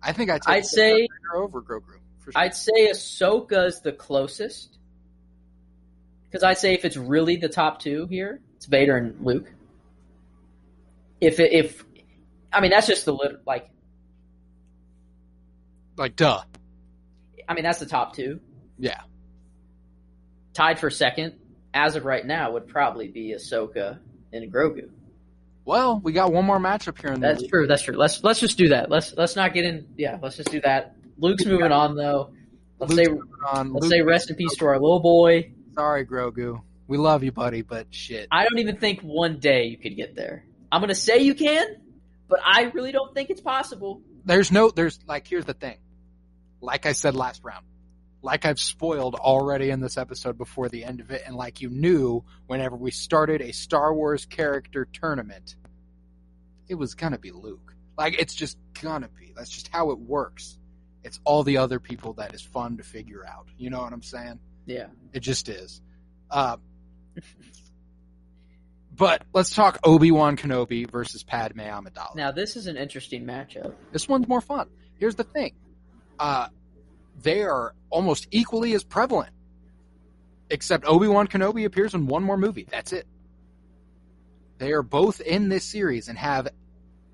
[SPEAKER 1] I think I take
[SPEAKER 2] I'd say
[SPEAKER 1] over Grogu for sure.
[SPEAKER 2] I'd say Ahsoka's the closest. Because I'd say if it's really the top two here, it's Vader and Luke. If it, if I mean that's just the lit like
[SPEAKER 1] like duh.
[SPEAKER 2] I mean that's the top two.
[SPEAKER 1] Yeah.
[SPEAKER 2] Tied for second as of right now would probably be Ahsoka and Grogu.
[SPEAKER 1] Well, we got one more matchup here in
[SPEAKER 2] That's
[SPEAKER 1] league.
[SPEAKER 2] true. That's true. Let's let's just do that. Let's let's not get in. Yeah, let's just do that. Luke's moving on though. Let's
[SPEAKER 1] Luke's
[SPEAKER 2] say
[SPEAKER 1] on.
[SPEAKER 2] let's
[SPEAKER 1] Luke-
[SPEAKER 2] say rest in peace to our little boy.
[SPEAKER 1] Sorry, Grogu. We love you, buddy, but shit.
[SPEAKER 2] I don't even think one day you could get there. I'm gonna say you can, but I really don't think it's possible.
[SPEAKER 1] there's no there's like here's the thing like i said last round like i've spoiled already in this episode before the end of it and like you knew whenever we started a star wars character tournament it was gonna be luke like it's just gonna be that's just how it works it's all the other people that is fun to figure out you know what i'm saying
[SPEAKER 2] Yeah.
[SPEAKER 1] it just is uh, but let's talk obi-wan kenobi versus padme amidala
[SPEAKER 2] Now this is an interesting matchup.
[SPEAKER 1] this one's more fun. Here's the thing. Uh, they are almost equally as prevalent. Except Obi-Wan Kenobi appears in one more movie. That's it. They are both in this series and have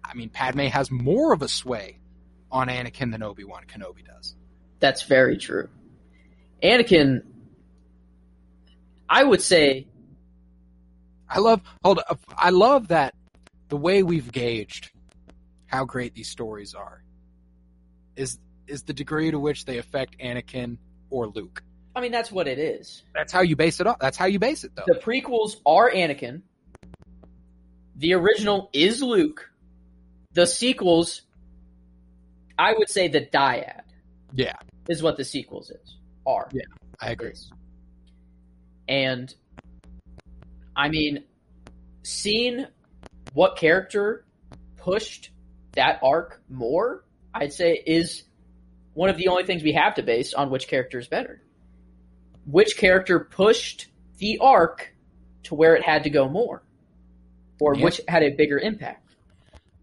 [SPEAKER 1] I mean Padme has more of a sway on Anakin than Obi-Wan Kenobi does.
[SPEAKER 2] That's very true. Anakin I would say
[SPEAKER 1] I love hold up, I love that the way we've gauged how great these stories are is is the degree to which they affect Anakin or Luke.
[SPEAKER 2] I mean that's what it is.
[SPEAKER 1] That's how you base it up. That's how you base it though.
[SPEAKER 2] The prequels are Anakin. The original is Luke. The sequels I would say the dyad
[SPEAKER 1] yeah,
[SPEAKER 2] is what the sequels is. Are.
[SPEAKER 1] Yeah. I agree.
[SPEAKER 2] is. And I mean, seeing what character pushed that arc more, I'd say is one of the only things we have to base on which character is better. Which character pushed the arc to where it had to go more? Or
[SPEAKER 1] Yeah.
[SPEAKER 2] which had a bigger impact?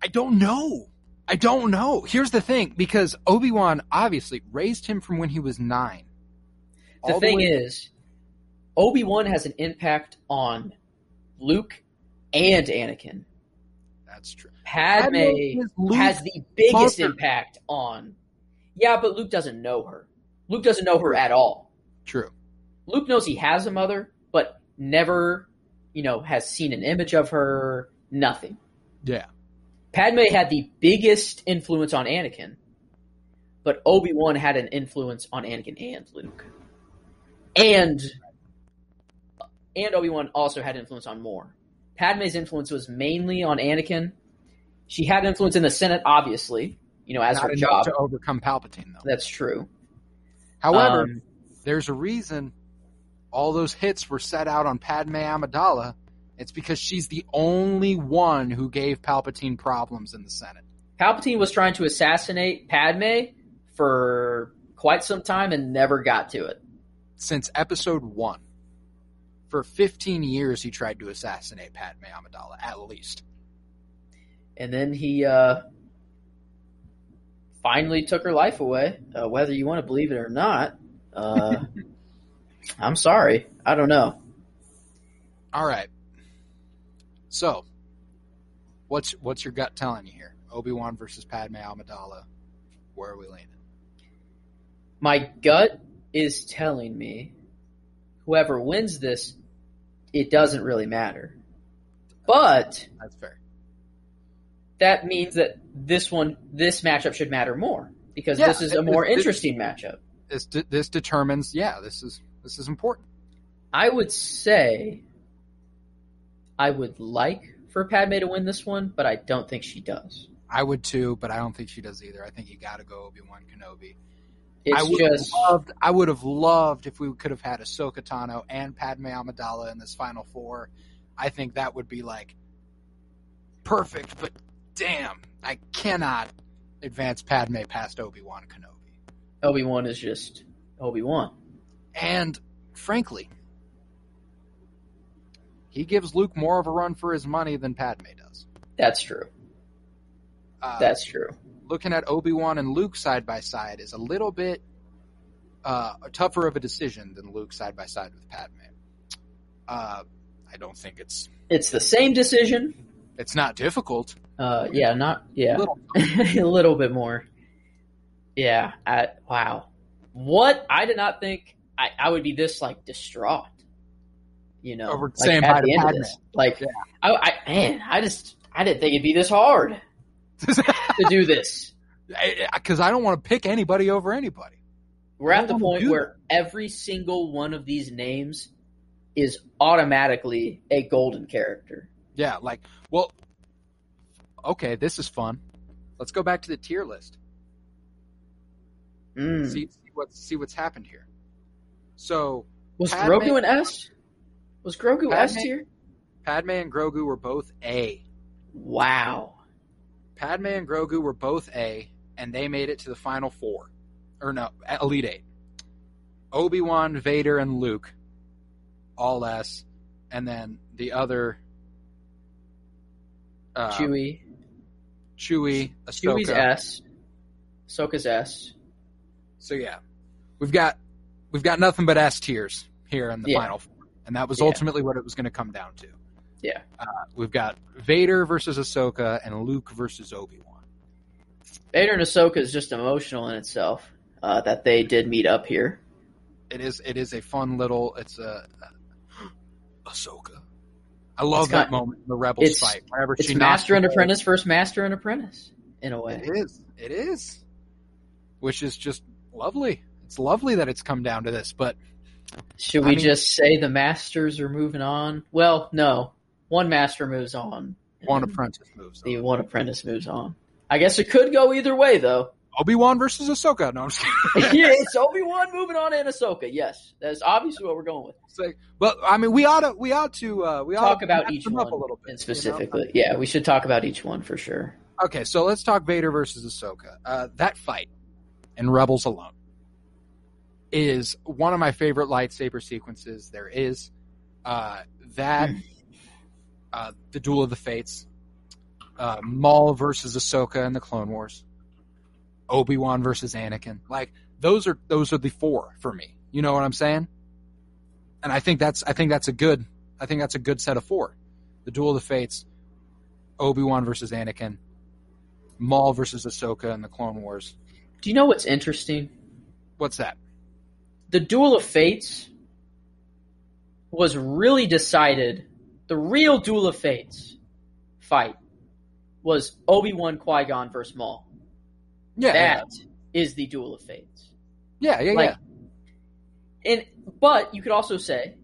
[SPEAKER 1] I don't know. I don't know. Here's the thing because Obi-Wan obviously raised him from when he was 9.
[SPEAKER 2] The thing
[SPEAKER 1] way-
[SPEAKER 2] is, Obi Wan has an impact on Luke and Anakin.
[SPEAKER 1] that's true.
[SPEAKER 2] Padme
[SPEAKER 1] Luke's
[SPEAKER 2] has the biggest impact on. Yeah, but Luke doesn't know her. Luke doesn't know her at all.
[SPEAKER 1] True.
[SPEAKER 2] Luke knows he has a mother, but never, you know, has seen an image of her. Nothing.
[SPEAKER 1] Yeah.
[SPEAKER 2] Padme had the biggest influence on Anakin, but Obi Wan had an influence on Anakin and Luke, and and Obi Wan also had influence on more. Padme's influence was mainly on Anakin. She had influence in the Senate, obviously, you know, as
[SPEAKER 1] Not
[SPEAKER 2] her job.
[SPEAKER 1] to overcome Palpatine though.
[SPEAKER 2] That's true.
[SPEAKER 1] However,
[SPEAKER 2] Um,
[SPEAKER 1] there's a reason all those hits were set out on Padme Amidala. It's because she's the only one who gave Palpatine problems in the Senate.
[SPEAKER 2] Palpatine was trying to assassinate Padme for quite some time and never got to it.
[SPEAKER 1] Since episode one. For 15 years, he tried to assassinate Padme Amidala, at least.
[SPEAKER 2] and then he uh, finally took her life away. Uh, whether you want to believe it or not, uh, I'm sorry. I don't know.
[SPEAKER 1] All right. So, what's what's your gut telling you here? Obi Wan versus Padme Amidala. Where are we leaning?
[SPEAKER 2] My gut is telling me whoever wins this, it doesn't really matter. But
[SPEAKER 1] That's fair.
[SPEAKER 2] That means that this one, this matchup should matter more because
[SPEAKER 1] Yeah,
[SPEAKER 2] this is a more
[SPEAKER 1] it-
[SPEAKER 2] interesting matchup.
[SPEAKER 1] This this determines. Yeah, this is this is important.
[SPEAKER 2] I would say I would like for Padme to win this one, but I don't think she does.
[SPEAKER 1] I would too, but I don't think she does either. I think you got to go Obi Wan Kenobi. I would
[SPEAKER 2] just
[SPEAKER 1] have loved. I would have loved if we could have had Ahsoka Tano and Padme Amidala in this final four. I think that would be like perfect. But damn, I cannot advance Padme past Obi Wan Kenobi.
[SPEAKER 2] Obi Wan is just Obi Wan.
[SPEAKER 1] And frankly, he gives Luke more of a run for his money than Padme does.
[SPEAKER 2] That's true.
[SPEAKER 1] Uh,
[SPEAKER 2] That's true.
[SPEAKER 1] looking at Obi Wan and Luke side by side is a little bit uh, tougher of a decision than Luke side by side with Padme. Uh, I don't think it's
[SPEAKER 2] It's the same decision.
[SPEAKER 1] it's not difficult.
[SPEAKER 2] Uh, yeah, not yeah,
[SPEAKER 1] Little-
[SPEAKER 2] a little bit more. Yeah. I, wow. What I did not think I, I would be this like distraught. You know,
[SPEAKER 1] Over
[SPEAKER 2] like,
[SPEAKER 1] saying
[SPEAKER 2] at the end of this. Like,
[SPEAKER 1] Yeah.
[SPEAKER 2] I, I man, I just I didn't think it'd be this hard to do this.
[SPEAKER 1] Because I don't want to pick anybody over anybody.
[SPEAKER 2] We're at the point where every single one of these names is automatically a golden character.
[SPEAKER 1] Yeah, like, well, okay, this is fun. Let's go back to the tier list.
[SPEAKER 2] Mm.
[SPEAKER 1] See, see what see what's happened here. So
[SPEAKER 2] Was
[SPEAKER 1] Padme-
[SPEAKER 2] Grogu an S? Was Grogu S
[SPEAKER 1] Padme-
[SPEAKER 2] tier?
[SPEAKER 1] Padme and Grogu were both A.
[SPEAKER 2] Wow.
[SPEAKER 1] Padme and Grogu were both A, and they made it to the final four. Or no, Elite Eight. Obi Wan, Vader, and Luke, all S, and then the other uh,
[SPEAKER 2] Chewie.
[SPEAKER 1] Chewie, Ahsoka.
[SPEAKER 2] Chewie's S. Ahsoka's S.
[SPEAKER 1] So yeah, we've got we've got nothing but S tiers here in the
[SPEAKER 2] Yeah.
[SPEAKER 1] final four, and that was
[SPEAKER 2] Yeah.
[SPEAKER 1] ultimately what it was going to come down to.
[SPEAKER 2] Yeah.
[SPEAKER 1] Uh, we've got Vader versus Ahsoka and Luke versus Obi Wan.
[SPEAKER 2] Vader and Ahsoka is just emotional in itself uh, that they did meet up here.
[SPEAKER 1] It is it is a fun little. It's a Ahsoka. I love that moment in the Rebels
[SPEAKER 2] it's-
[SPEAKER 1] fight. Whenever
[SPEAKER 2] It's
[SPEAKER 1] she
[SPEAKER 2] master and apprentice versus master and apprentice in a way.
[SPEAKER 1] It is. It is. Which is just lovely. It's lovely that it's come down to this, but
[SPEAKER 2] Should
[SPEAKER 1] I
[SPEAKER 2] we
[SPEAKER 1] mean-
[SPEAKER 2] just say the masters are moving on? Well, no. One master moves on.
[SPEAKER 1] one apprentice moves.
[SPEAKER 2] The one apprentice moves on. I guess it could go either way, though.
[SPEAKER 1] Obi Wan versus Ahsoka. No, I'm just kidding.
[SPEAKER 2] yeah, it's Obi Wan moving on and Ahsoka. Yes, that's obviously what we're going with.
[SPEAKER 1] It's like- but I mean, we ought to we ought to uh, we
[SPEAKER 2] Talk
[SPEAKER 1] to
[SPEAKER 2] about each one
[SPEAKER 1] up a little bit
[SPEAKER 2] and
[SPEAKER 1] you know?
[SPEAKER 2] specifically. Yeah, we should talk about each one for sure.
[SPEAKER 1] Okay, so let's talk Vader versus Ahsoka. Uh, that fight in Rebels alone is one of my favorite lightsaber sequences there is. Uh, that, uh, the Duel of the Fates, uh, Maul versus Ahsoka in the Clone Wars, Obi Wan versus Anakin. Like those are those are the four for me. You know what I'm saying? And I think that's I think that's a good I think that's a good set of four. The Duel of the Fates, Obi Wan versus Anakin, Maul versus Ahsoka and the Clone Wars.
[SPEAKER 2] Do you know what's interesting?
[SPEAKER 1] What's that?
[SPEAKER 2] The Duel of Fates was really decided. The real Duel of Fates fight was Obi Wan Qui Gon versus Maul.
[SPEAKER 1] Yeah,
[SPEAKER 2] That is the Duel of Fates.
[SPEAKER 1] yeah, yeah, yeah.
[SPEAKER 2] Like, and but you could also say,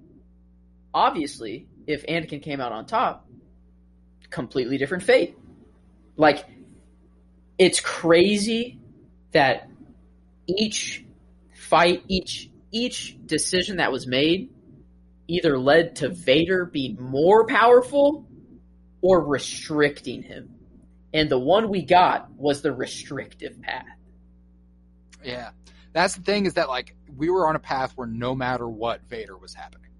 [SPEAKER 2] obviously, if Anakin came out on top, completely different fate. Like, it's crazy that each fight, each each decision that was made, either led to Vader being more powerful or restricting him. And the one we got was the restrictive path.
[SPEAKER 1] Yeah. That's the thing is that like we were on a path where no matter what Vader was happening.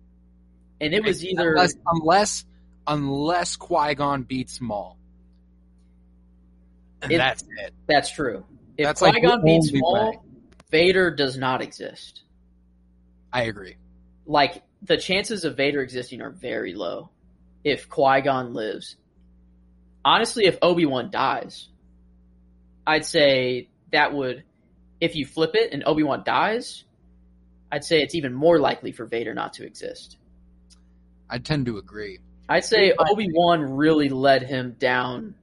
[SPEAKER 2] And it was either
[SPEAKER 1] unless unless unless Qui Gon beats Maul. And
[SPEAKER 2] It-
[SPEAKER 1] that's it.
[SPEAKER 2] That's true. If
[SPEAKER 1] that's
[SPEAKER 2] Qui Gon
[SPEAKER 1] the
[SPEAKER 2] beats Maul,
[SPEAKER 1] way.
[SPEAKER 2] Vader does not exist.
[SPEAKER 1] I agree.
[SPEAKER 2] Like the chances of Vader existing are very low. If Qui Gon lives, honestly, if Obi Wan dies, I'd say that would. If you flip it and Obi Wan dies, I'd say it's even more likely for Vader not to exist.
[SPEAKER 1] I tend to agree.
[SPEAKER 2] I'd say Obi Wan really led him down.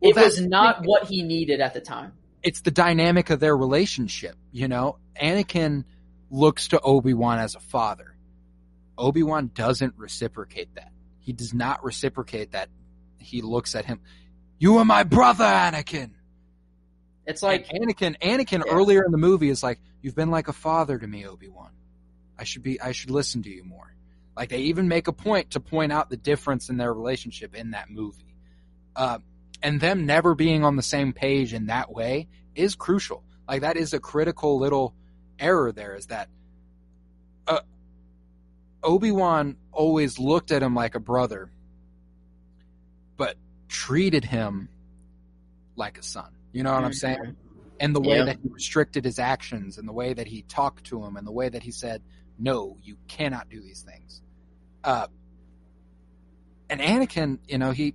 [SPEAKER 1] Well,
[SPEAKER 2] it
[SPEAKER 1] that's
[SPEAKER 2] was not
[SPEAKER 1] thing.
[SPEAKER 2] what he needed at the time.
[SPEAKER 1] It's the dynamic of their relationship, you know? Anakin looks to Obi-Wan as a father. Obi-Wan doesn't reciprocate that. He does not reciprocate that. He looks at him, "You are my brother, Anakin."
[SPEAKER 2] It's like
[SPEAKER 1] And Anakin, Anakin
[SPEAKER 2] Yeah.
[SPEAKER 1] earlier in the movie is like, "You've been like a father to me, Obi Wan. I should be, I should listen to you more." Like they even make a point to point out the difference in their relationship in that movie, uh, and them never being on the same page in that way is crucial. Like that is a critical little error. There is that uh, Obi Wan always looked at him like a brother, treated him like a son. You know what I'm saying? and the way
[SPEAKER 2] Yeah.
[SPEAKER 1] that he restricted his actions and the way that he talked to him and the way that he said no you cannot do these things uh and anakin you know he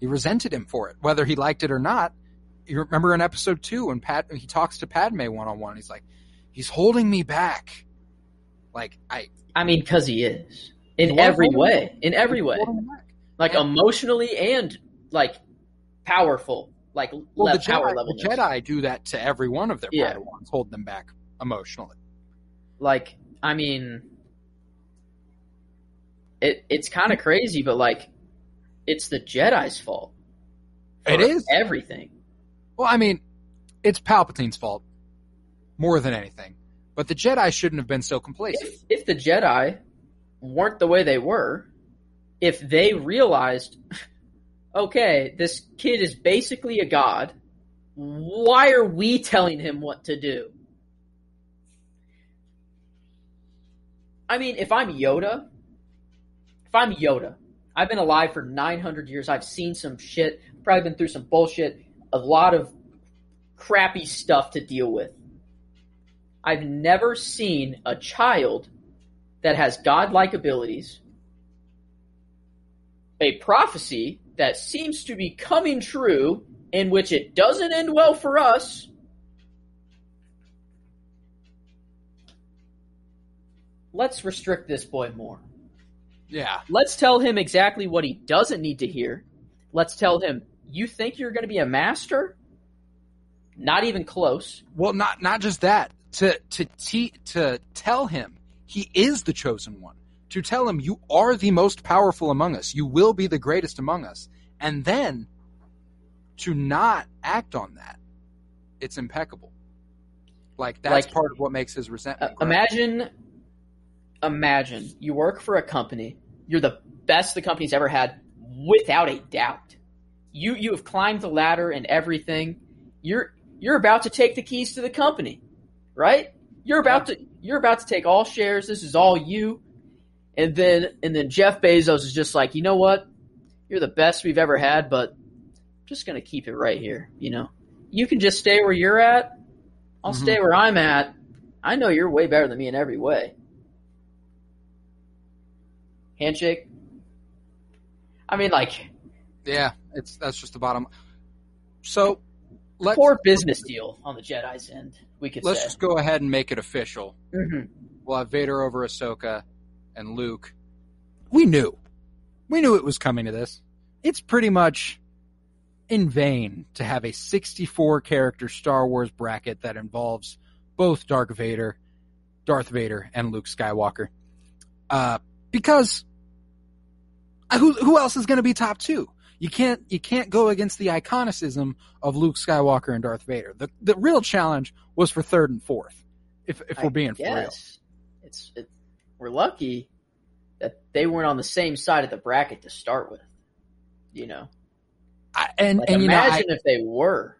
[SPEAKER 1] he resented him for it whether he liked it or not you remember in episode two when pat he talks to padme one-on-one he's like he's holding me back like i
[SPEAKER 2] I mean, because he is in every way, in every way,
[SPEAKER 1] holding me back.
[SPEAKER 2] Like emotionally and like powerful, like
[SPEAKER 1] well
[SPEAKER 2] le-
[SPEAKER 1] the
[SPEAKER 2] power
[SPEAKER 1] jedi,
[SPEAKER 2] level.
[SPEAKER 1] the jedi do that to every one of their
[SPEAKER 2] Yeah.
[SPEAKER 1] padawans hold them back emotionally
[SPEAKER 2] Like, I mean, it it's kind of crazy, but like, it's the Jedi's fault.
[SPEAKER 1] It is.
[SPEAKER 2] everything.
[SPEAKER 1] Well, I mean, it's Palpatine's fault more than anything. But the Jedi shouldn't have been so complacent.
[SPEAKER 2] If if the Jedi weren't the way they were, if they realized, okay, this kid is basically a god, why are we telling him what to do? I mean, if I'm Yoda, if I'm Yoda, I've been alive for 900 years. I've seen some shit, probably been through some bullshit, a lot of crappy stuff to deal with. I've never seen a child that has godlike abilities, a prophecy that seems to be coming true, in which it doesn't end well for us. let's restrict this boy more.
[SPEAKER 1] Yeah.
[SPEAKER 2] Let's tell him exactly what he doesn't need to hear. Let's tell him, you think you're going to be a master? Not even close.
[SPEAKER 1] Well, not not just that. To to te- to tell him he is the chosen one. To tell him you are the most powerful among us. You will be the greatest among us. And then to not act on that. It's impeccable. Like that's
[SPEAKER 2] Like-
[SPEAKER 1] part of what makes his
[SPEAKER 2] Uh,
[SPEAKER 1] resentment. grow.
[SPEAKER 2] imagine, imagine you work for a company. You're the best the company's ever had, without a doubt. You you have climbed the ladder and everything. You're you're about to take the keys to the company, right? You're about to you're about to take all shares. This is all you. And then and then Jeff Bezos is just like, you know what? You're the best we've ever had, but I'm just gonna keep it right here. You know, you can just stay where you're at. I'll
[SPEAKER 1] Mhm.
[SPEAKER 2] stay where I'm at. I know you're way better than me in every way. Handshake. I mean, like
[SPEAKER 1] Yeah, it's that's just the bottom. So let's
[SPEAKER 2] poor business deal on the Jedi's end. We could
[SPEAKER 1] let's
[SPEAKER 2] say.
[SPEAKER 1] just go ahead and make it official.
[SPEAKER 2] Mhm.
[SPEAKER 1] We'll have Vader over Ahsoka and Luke. We knew. We knew it was coming to this. It's pretty much in vain to have a 64 character Star Wars bracket that involves both Dark Vader, Darth Vader, and Luke Skywalker. Uh, because uh, who who else is going to be top two? You can't you can't go against the iconicism of Luke Skywalker and Darth Vader. The the real challenge was for third and fourth. If if
[SPEAKER 2] I
[SPEAKER 1] we're being for real.
[SPEAKER 2] It's it, we're lucky that they weren't on the same side of the bracket to start with. You know,
[SPEAKER 1] I, and
[SPEAKER 2] like
[SPEAKER 1] and you know, I,
[SPEAKER 2] imagine if they were.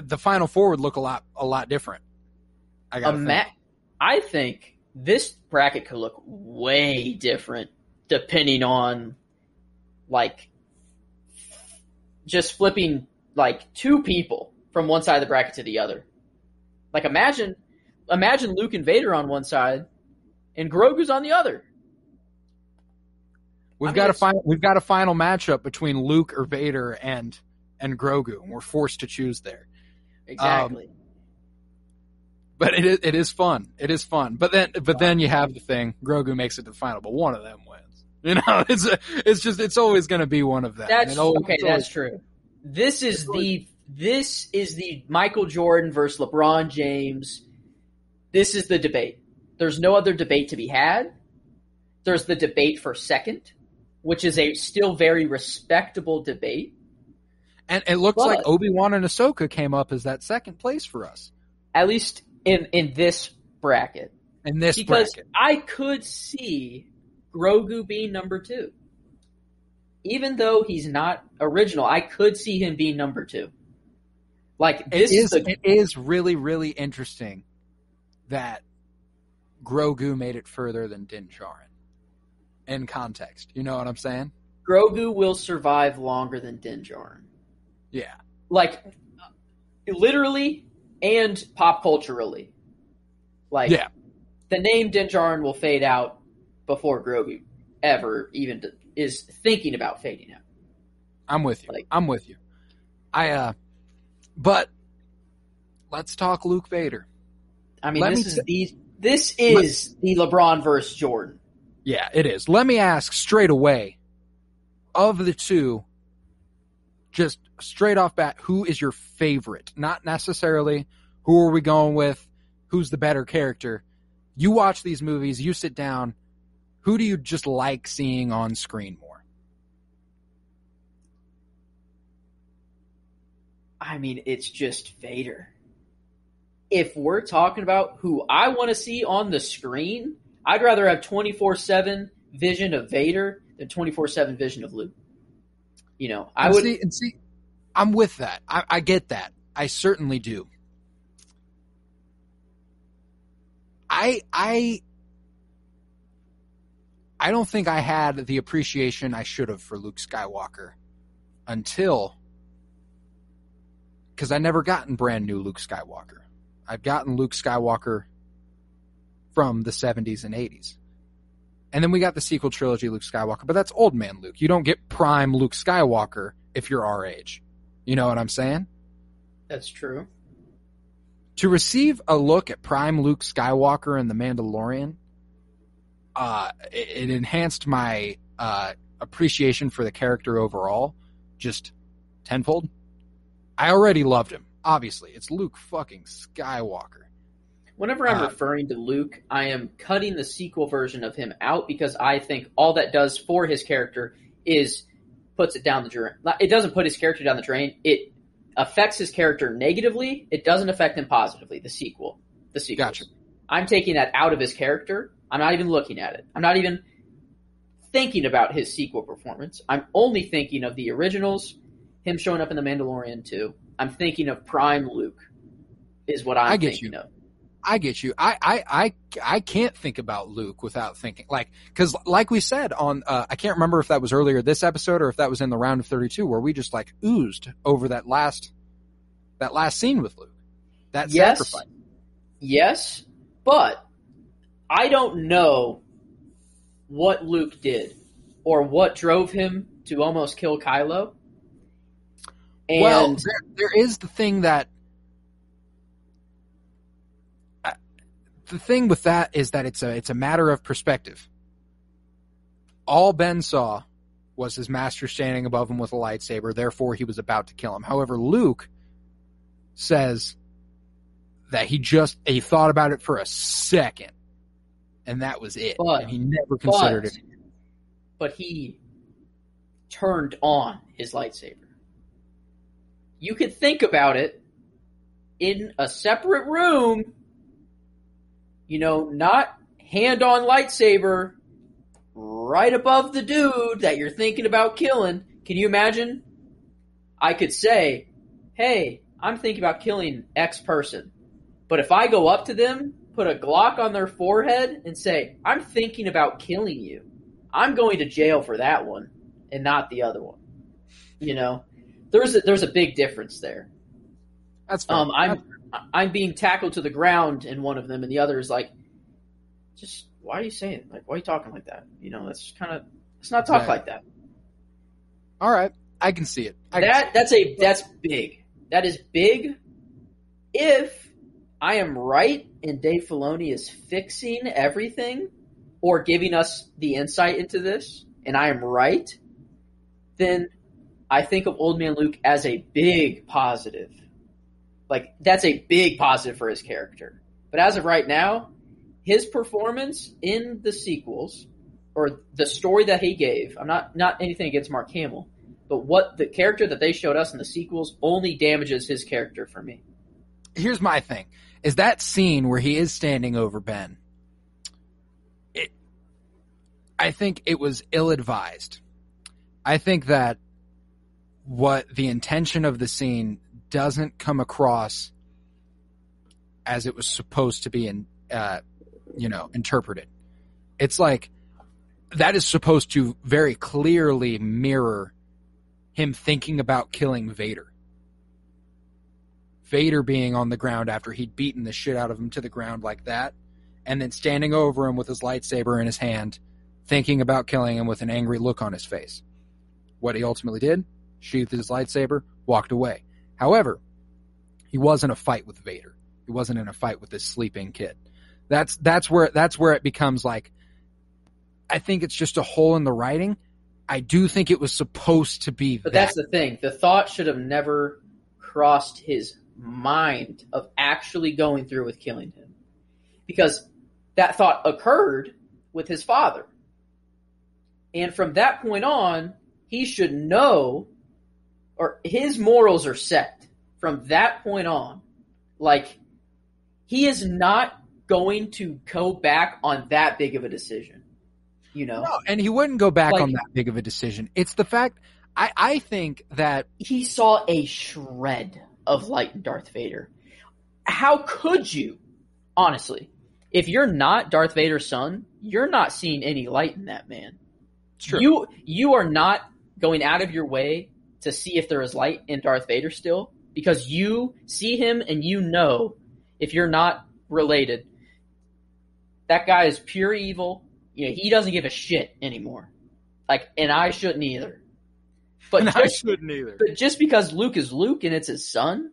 [SPEAKER 1] the final four would look a lot a lot different. I got
[SPEAKER 2] Ima- I think this bracket could look way different depending on like just flipping like two people from one side of the bracket to the other. Like imagine imagine Luke and Vader on one side and Grogu's on the other.
[SPEAKER 1] we've
[SPEAKER 2] I mean,
[SPEAKER 1] got a final we've got a final matchup between Luke or Vader and and Grogu, and we're forced to choose there.
[SPEAKER 2] Exactly.
[SPEAKER 1] Um, but it is, it is fun. It is fun. But then but then you have the thing Grogu makes it to the final, but one of them wins. You know, it's a, it's just it's always going to be one of them.
[SPEAKER 2] That's
[SPEAKER 1] always-
[SPEAKER 2] okay.
[SPEAKER 1] always-
[SPEAKER 2] That's true. This is the this is the Michael Jordan versus LeBron James. This is the debate. There's no other debate to be had. There's the debate for second, which is a still very respectable debate.
[SPEAKER 1] and it looks
[SPEAKER 2] But-
[SPEAKER 1] like Obi Wan and Ahsoka came up as that second place for us
[SPEAKER 2] At least in in this bracket,
[SPEAKER 1] in this
[SPEAKER 2] because
[SPEAKER 1] bracket.
[SPEAKER 2] I could see Grogu being number two. Even though he's not original, I could see him being number two. Like this
[SPEAKER 1] is
[SPEAKER 2] is the
[SPEAKER 1] it is really really interesting that Grogu made it further than Din Djarin. In context, you know what I'm saying?
[SPEAKER 2] Grogu will survive longer than Din Djarin.
[SPEAKER 1] Yeah.
[SPEAKER 2] Like, literally and pop culturally. Like,
[SPEAKER 1] Yeah.
[SPEAKER 2] the name Din Djarin will fade out before Grogu ever even is thinking about fading out.
[SPEAKER 1] I'm with you.
[SPEAKER 2] Like-
[SPEAKER 1] I'm with you. I uh but let's talk Luke Vader.
[SPEAKER 2] I mean,
[SPEAKER 1] Let
[SPEAKER 2] this
[SPEAKER 1] me
[SPEAKER 2] is the this is the LeBron versus Jordan.
[SPEAKER 1] Yeah, it is. Let me ask straight away of the two just straight off bat who is your favorite? Not necessarily who are we going with, who's the better character. You watch these movies, you sit down, who do you just like seeing on screen more?
[SPEAKER 2] I mean, it's just Vader. If we're talking about who I want to see on the screen, I'd rather have 24 7 vision of Vader than 24 7 vision of Luke. You know, I
[SPEAKER 1] and
[SPEAKER 2] would.
[SPEAKER 1] see, and see, I'm with that. I, I get that. I certainly do. I I I don't think I had the appreciation I should have for Luke Skywalker until because I never gotten brand new Luke Skywalker. I've gotten Luke Skywalker from the 70s and 80s. And then we got the sequel trilogy Luke Skywalker, but that's old man Luke. You don't get prime Luke Skywalker if you're our age. You know what I'm saying?
[SPEAKER 2] That's true.
[SPEAKER 1] to receive a look at Prime Luke Skywalker in The Mandalorian, uh, it, it enhanced my uh, appreciation for the character overall, just tenfold. I already loved him. Obviously, it's Luke fucking Skywalker.
[SPEAKER 2] Whenever I'm
[SPEAKER 1] Uh,
[SPEAKER 2] referring to Luke, I am cutting the sequel version of him out because I think all that does for his character is puts it down the drain. It doesn't put his character down the drain. It affects his character negatively. It doesn't affect him positively. The sequel, the sequel.
[SPEAKER 1] Gotcha.
[SPEAKER 2] I'm taking that out of his character. I'm not even looking at it. I'm not even thinking about his sequel performance. I'm only thinking of the originals, him showing up in The Mandalorian 2. I'm thinking of Prime Luke, is what I'm
[SPEAKER 1] I get
[SPEAKER 2] thinking
[SPEAKER 1] you.
[SPEAKER 2] of.
[SPEAKER 1] I get you. I, I, I, I can't think about Luke without thinking like, cause like we said on, uh, I can't remember if that was earlier this episode or if that was in the round of 32 where we just like oozed over that last, that last scene with Luke. That
[SPEAKER 2] Yes.
[SPEAKER 1] sacrifice.
[SPEAKER 2] Yes, but I don't know what Luke did or what drove him to almost kill Kylo. And
[SPEAKER 1] well, there, there is the thing that, uh, the thing with that is that it's a, it's a matter of perspective. All Ben saw was his master standing above him with a lightsaber, therefore he was about to kill him. However, Luke says that he just he thought about it for a second, and that was it.
[SPEAKER 2] But-
[SPEAKER 1] and he never considered
[SPEAKER 2] but,
[SPEAKER 1] it.
[SPEAKER 2] but he turned on his lightsaber. You could think about it in a separate room, you know, not hand on lightsaber right above the dude that you're thinking about killing. Can you imagine? I could say, hey, I'm thinking about killing X person. But if I go up to them, put a Glock on their forehead, and say, I'm thinking about killing you, I'm going to jail for that one and not the other one. You know, there's a, there's a big difference there.
[SPEAKER 1] That's fair.
[SPEAKER 2] Um, I'm I'm being tackled to the ground in one of them, and the other is like, just why are you saying like why are you talking like that? You know, that's kind of let's not talk
[SPEAKER 1] Right.
[SPEAKER 2] like that.
[SPEAKER 1] all right. I can see it. I
[SPEAKER 2] That that's a that's big. That is big. If I am right and Dave Filoni is fixing everything or giving us the insight into this, and I am right, then I think of Old Man Luke as a big positive. Like that's a big positive for his character. But as of right now, his performance in the sequels or the story that he gave, I'm not not anything against Mark Hamill, but what the character that they showed us in the sequels only damages his character for me.
[SPEAKER 1] here's my thing is that scene where he is standing over Ben. It, I think it was ill advised. I think that what the intention of the scene doesn't come across as it was supposed to be in, uh, you know, interpreted. It's like that is supposed to very clearly mirror him thinking about killing Vader. Vader being on the ground after he'd beaten the shit out of him to the ground like that, and then standing over him with his lightsaber in his hand, thinking about killing him with an angry look on his face. What he ultimately did, sheathed his lightsaber, walked away. However, he was in a fight with Vader. He wasn't in a fight with this sleeping kid. That's that's where that's where it becomes like I think it's just a hole in the writing. I do think it was supposed to be
[SPEAKER 2] But
[SPEAKER 1] that.
[SPEAKER 2] that's the thing. The thought should have never crossed his mind of actually going through with killing him. Because that thought occurred with his father. And from that point on, he should know, or his morals are set from that point on. Like, he is not going to go back on that big of a decision. You know?
[SPEAKER 1] No, and he wouldn't go back
[SPEAKER 2] Like-
[SPEAKER 1] on that big of a decision. It's the fact I, I think that
[SPEAKER 2] he saw a shred of light in Darth Vader. How could you, honestly, if you're not Darth Vader's son, you're not seeing any light in that man.
[SPEAKER 1] true.
[SPEAKER 2] You you are not going out of your way to see if there is light in Darth Vader still because you see him and you know if you're not related, that guy is pure evil. You know he doesn't give a shit anymore. Like, and I shouldn't either. But
[SPEAKER 1] and I shouldn't either.
[SPEAKER 2] but just because Luke is Luke and it's his son,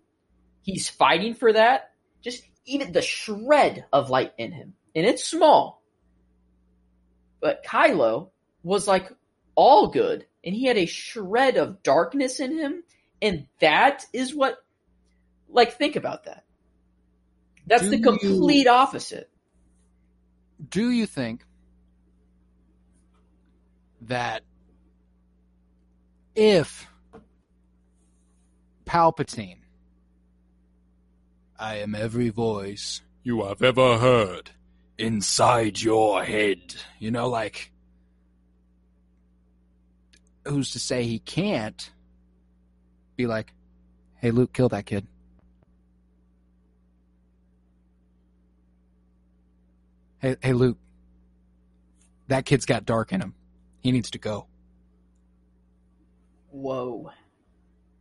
[SPEAKER 2] he's fighting for that. just even the shred of light in him. And it's small. But Kylo was like all good and he had a shred of darkness in him and that is what like think about that. That's
[SPEAKER 1] Do
[SPEAKER 2] the
[SPEAKER 1] you-
[SPEAKER 2] complete opposite.
[SPEAKER 1] Do you think that if Palpatine, I am every voice
[SPEAKER 3] You have ever heard.
[SPEAKER 1] inside your head, you know, like, who's to say he can't be like, hey, Luke, kill that kid? Hey, hey, Luke, that kid's got dark in him. He needs to go.
[SPEAKER 2] Whoa.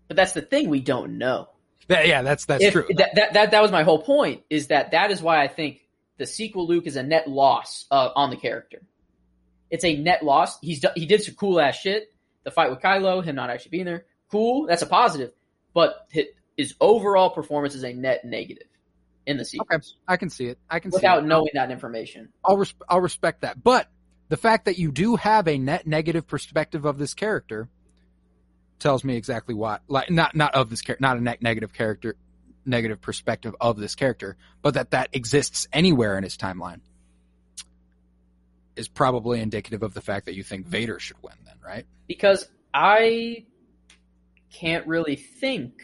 [SPEAKER 2] But that's the thing we don't know.
[SPEAKER 1] That- yeah, that's that's
[SPEAKER 2] If-
[SPEAKER 1] true.
[SPEAKER 2] That, that, that, that was my whole point, is that that is why I think the sequel Luke is a net loss uh, on the character. It's a net loss. He's He did some cool ass shit. The fight with Kylo, him not actually being there, cool. That's a positive. But his, overall performance is a net negative in the sequel.
[SPEAKER 1] Okay, I can see it. I can see
[SPEAKER 2] Without knowing that information.
[SPEAKER 1] I'll res- I'll respect that. But the fact that you do have a net negative perspective of this character tells me exactly why. Like not not of this character, not a net negative character, negative perspective of this character, but that that exists anywhere in his timeline is probably indicative of the fact that you think Vader should win. Right?
[SPEAKER 2] because I can't really think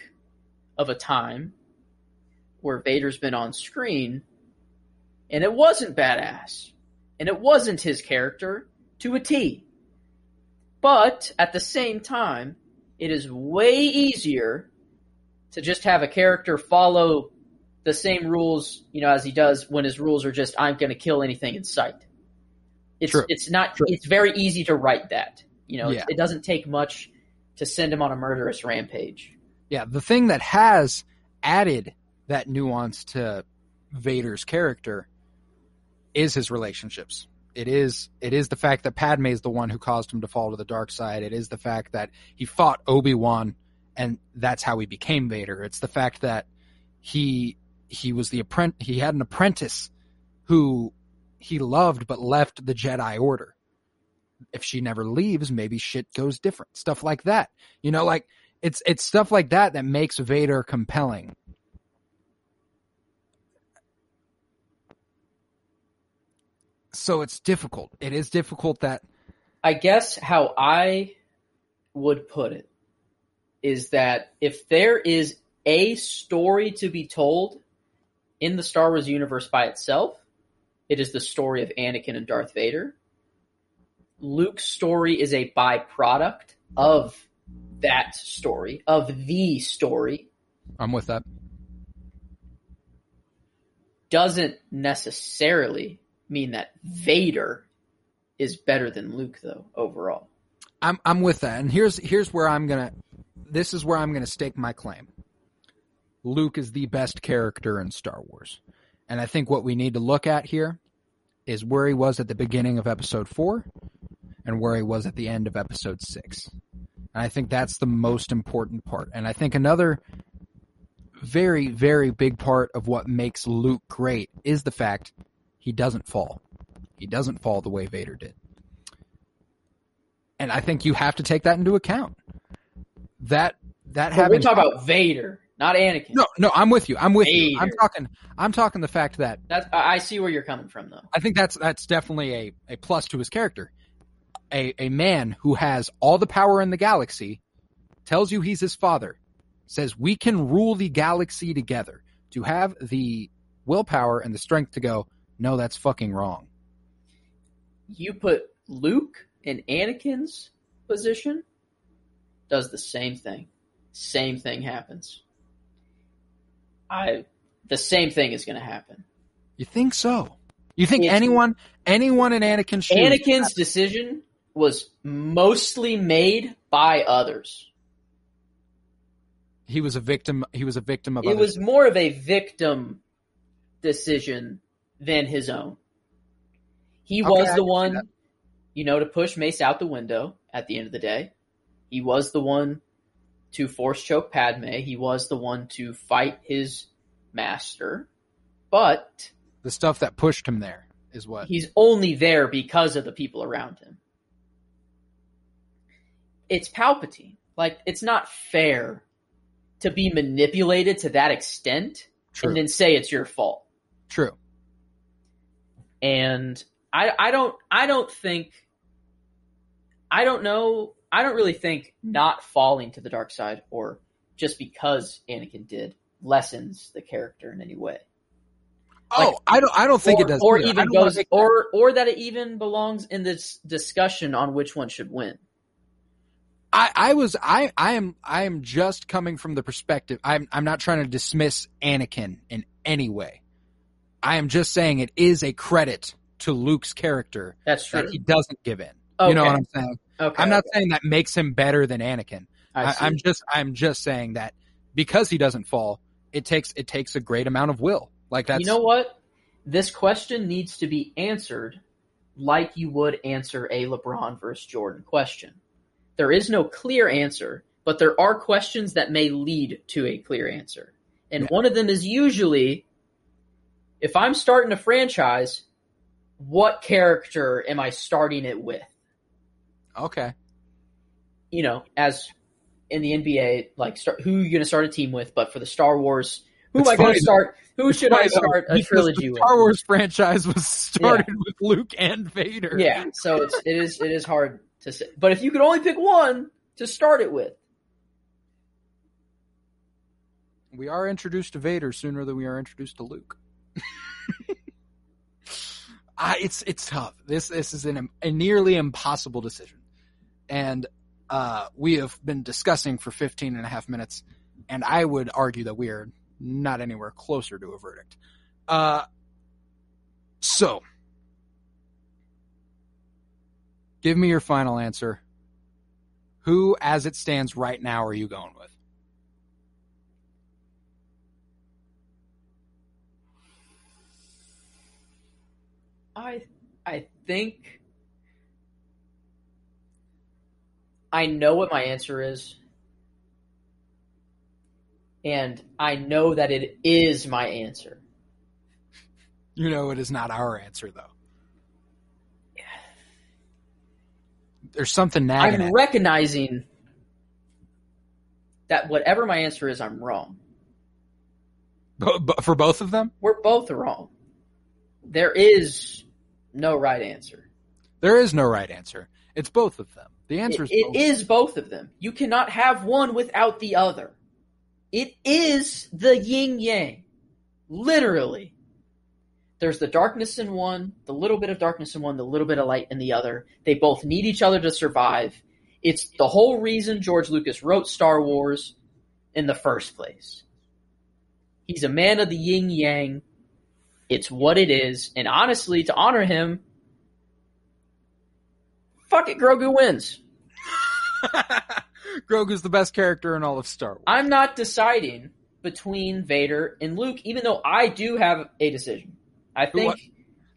[SPEAKER 2] of a time where Vader's been on screen and it wasn't badass and it wasn't his character to a T. But at the same time, it is way easier to just have a character follow the same rules, you know, as he does when his rules are just I'm going to kill anything in sight. It's
[SPEAKER 1] True.
[SPEAKER 2] it's not
[SPEAKER 1] True.
[SPEAKER 2] it's very easy to write that. You know,
[SPEAKER 1] Yeah.
[SPEAKER 2] it doesn't take much to send him on a murderous rampage.
[SPEAKER 1] Yeah, the thing that has added that nuance to Vader's character is his relationships. It is it is the fact that Padme is the one who caused him to fall to the dark side. It is the fact that he fought Obi-Wan and that's how he became Vader. It's the fact that he he was the apprentice he had an apprentice who he loved but left the Jedi order. If she never leaves, maybe shit goes different. Stuff like that. You know, like it's it's stuff like that that makes Vader compelling. So it's difficult. It is difficult that
[SPEAKER 2] I guess how I would put it is that if there is a story to be told in the Star Wars universe by itself, it is the story of Anakin and Darth Vader. Luke's story is a byproduct of that story, of the story,
[SPEAKER 1] I'm with that.
[SPEAKER 2] doesn't necessarily mean that Vader is better than Luke, though, overall.
[SPEAKER 1] I'm I'm with that. And here's here's where I'm gonna this is where I'm gonna stake my claim. Luke is the best character in Star Wars. And I think what we need to look at here is where he was at the beginning of episode four and where he was at the end of episode six. And I think that's the most important part. And I think another very, very big part of what makes Luke great is the fact he doesn't fall. He doesn't fall the way Vader did. And I think you have to take that into account. That that
[SPEAKER 2] we're
[SPEAKER 1] having
[SPEAKER 2] talking about Vader, not Anakin.
[SPEAKER 1] no, no, I'm with you. I'm with you. I'm talking. I'm talking the fact that
[SPEAKER 2] That's I I see where you're coming from, though.
[SPEAKER 1] I think that's that's definitely a, a plus to his character. A a man who has all the power in the galaxy tells you he's his father, says we can rule the galaxy together. To have the willpower and the strength to go, no, that's fucking wrong.
[SPEAKER 2] You put Luke in Anakin's position, does the same thing. Same thing happens. I the same thing is going to happen.
[SPEAKER 1] You think so? You think
[SPEAKER 2] It's-
[SPEAKER 1] anyone anyone in Anakin's shoes?
[SPEAKER 2] Anakin's decision was mostly made by others.
[SPEAKER 1] he was a victim. He was a victim of.
[SPEAKER 2] It
[SPEAKER 1] others.
[SPEAKER 2] was more of a victim decision than his own. He
[SPEAKER 1] Okay,
[SPEAKER 2] was the one, you know, to push Mace out the window at the end of the day. He was the one to force choke Padme. He was the one to fight his master. but
[SPEAKER 1] The stuff that pushed him there is what.
[SPEAKER 2] he's only there because of the people around him. It's Palpatine. Like it's not fair to be manipulated to that extent
[SPEAKER 1] True.
[SPEAKER 2] and then say it's your fault.
[SPEAKER 1] True.
[SPEAKER 2] And I I don't I don't think I don't know I don't really think mm-hmm. not falling to the dark side or just because Anakin did lessens the character in any way.
[SPEAKER 1] Oh, I don't. I don't think
[SPEAKER 2] or,
[SPEAKER 1] it does.
[SPEAKER 2] or
[SPEAKER 1] either.
[SPEAKER 2] Even goes
[SPEAKER 1] make-
[SPEAKER 2] or or that it even belongs in this discussion on which one should win.
[SPEAKER 1] I, I was. I. I am. I am just coming from the perspective. I'm. I'm not trying to dismiss Anakin in any way. I am just saying it is a credit to Luke's character
[SPEAKER 2] That's true.
[SPEAKER 1] that he doesn't give in.
[SPEAKER 2] okay.
[SPEAKER 1] You know what I'm saying?
[SPEAKER 2] Okay.
[SPEAKER 1] I'm not saying that makes him better than Anakin.
[SPEAKER 2] I
[SPEAKER 1] I, I'm just. I'm just saying that because he doesn't fall, it takes. It takes a great amount of will. Like that's.
[SPEAKER 2] you know what? This question needs to be answered like you would answer a LeBron versus Jordan question. There is no clear answer, but there are questions that may lead to a clear answer. And
[SPEAKER 1] Yeah.
[SPEAKER 2] one of them is usually if I'm starting a franchise, what character am I starting it with?
[SPEAKER 1] Okay.
[SPEAKER 2] You know, as in the NBA, like start, who you going to start a team with, but for the Star Wars, who
[SPEAKER 1] It's
[SPEAKER 2] am I going to start? Who should I
[SPEAKER 1] though,
[SPEAKER 2] start a trilogy
[SPEAKER 1] the
[SPEAKER 2] with?
[SPEAKER 1] Star Wars franchise was started with Luke and Vader.
[SPEAKER 2] Yeah, so it's it is it is hard to say. But if you could only pick one to start it with,
[SPEAKER 1] We are introduced to Vader sooner than we are introduced to Luke. I, it's it's tough. This this is an, a nearly impossible decision, and uh, we have been discussing for 15 and a half minutes, and I would argue that we are not anywhere closer to a verdict. Uh, so, give me your final answer. Who, as it stands right now, are you going with?
[SPEAKER 2] I I think I know what my answer is. And I know that it is my answer.
[SPEAKER 1] You know, it is not our answer, though. There's something nagging.
[SPEAKER 2] I'm recognizing that whatever my answer is, I'm wrong.
[SPEAKER 1] Bo- bo- for both of them.
[SPEAKER 2] We're both wrong. There is no right answer.
[SPEAKER 1] There is no right answer. It's both of them. The answer
[SPEAKER 2] It,
[SPEAKER 1] is both.
[SPEAKER 2] it is both of them. You cannot have one without the other. It is the yin yang. Literally. There's the darkness in one, the little bit of darkness in one, the little bit of light in the other. They both need each other to survive. It's the whole reason George Lucas wrote Star Wars in the first place. He's a man of the yin yang. It's what it is. And honestly, to honor him, fuck it, Grogu wins.
[SPEAKER 1] Grogu's the best character in all of Star Wars.
[SPEAKER 2] I'm not deciding between Vader and Luke, even though I do have a decision. I think
[SPEAKER 1] What?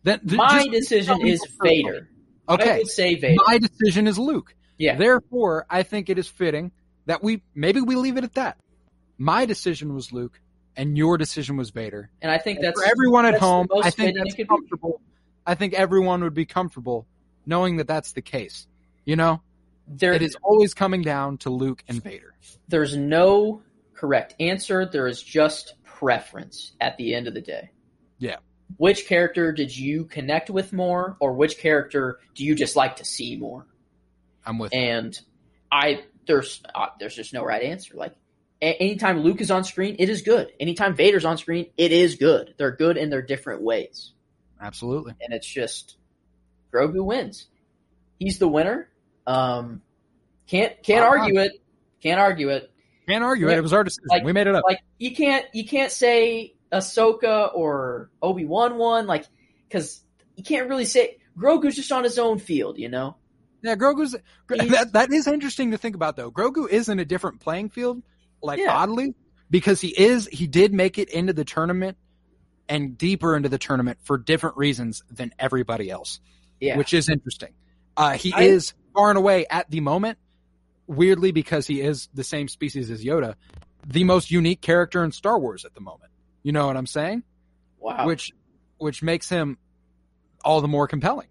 [SPEAKER 1] Then, th-
[SPEAKER 2] my decision is
[SPEAKER 1] the first one.
[SPEAKER 2] Vader. I
[SPEAKER 1] Okay,
[SPEAKER 2] would say Vader.
[SPEAKER 1] my decision is Luke.
[SPEAKER 2] yeah.
[SPEAKER 1] Therefore, I think it is fitting that we maybe we leave it at that. My decision was Luke, and your decision was Vader.
[SPEAKER 2] And I think
[SPEAKER 1] And
[SPEAKER 2] that's
[SPEAKER 1] for everyone at home, I think that's
[SPEAKER 2] could be.
[SPEAKER 1] comfortable. I think everyone would be comfortable knowing that that's the case. You know,
[SPEAKER 2] there
[SPEAKER 1] it is always coming down to Luke and Vader.
[SPEAKER 2] there's no correct answer. There is just preference at the end of the day.
[SPEAKER 1] Yeah.
[SPEAKER 2] Which character did you connect with more, or which character do you just like to see more?
[SPEAKER 1] I'm with.
[SPEAKER 2] And I there's uh, there's just no right answer. Like a- anytime Luke is on screen, it is good. Anytime Vader's on screen, it is good. They're good in their different ways,
[SPEAKER 1] Absolutely.
[SPEAKER 2] and it's just Grogu wins. He's the winner. Um, can't can't
[SPEAKER 1] Uh-uh.
[SPEAKER 2] argue it. Can't argue it.
[SPEAKER 1] Can't argue it.
[SPEAKER 2] Yeah.
[SPEAKER 1] It was our decision.
[SPEAKER 2] Like-
[SPEAKER 1] we made it up.
[SPEAKER 2] Like you can't you can't say Ahsoka or Obi Wan won like because you can't really say Grogu's just on his own field. You know.
[SPEAKER 1] Yeah, Grogu's that that is interesting to think about though. Grogu is in a different playing field, like
[SPEAKER 2] Yeah.
[SPEAKER 1] oddly, because he is he did make it into the tournament and deeper into the tournament for different reasons than everybody else,
[SPEAKER 2] Yeah.
[SPEAKER 1] which is interesting. Uh, he
[SPEAKER 2] I-
[SPEAKER 1] is far and away at the moment, weirdly because he is the same species as Yoda, the most unique character in Star Wars at the moment. You know what I'm saying?
[SPEAKER 2] Wow.
[SPEAKER 1] which which makes him all the more compelling.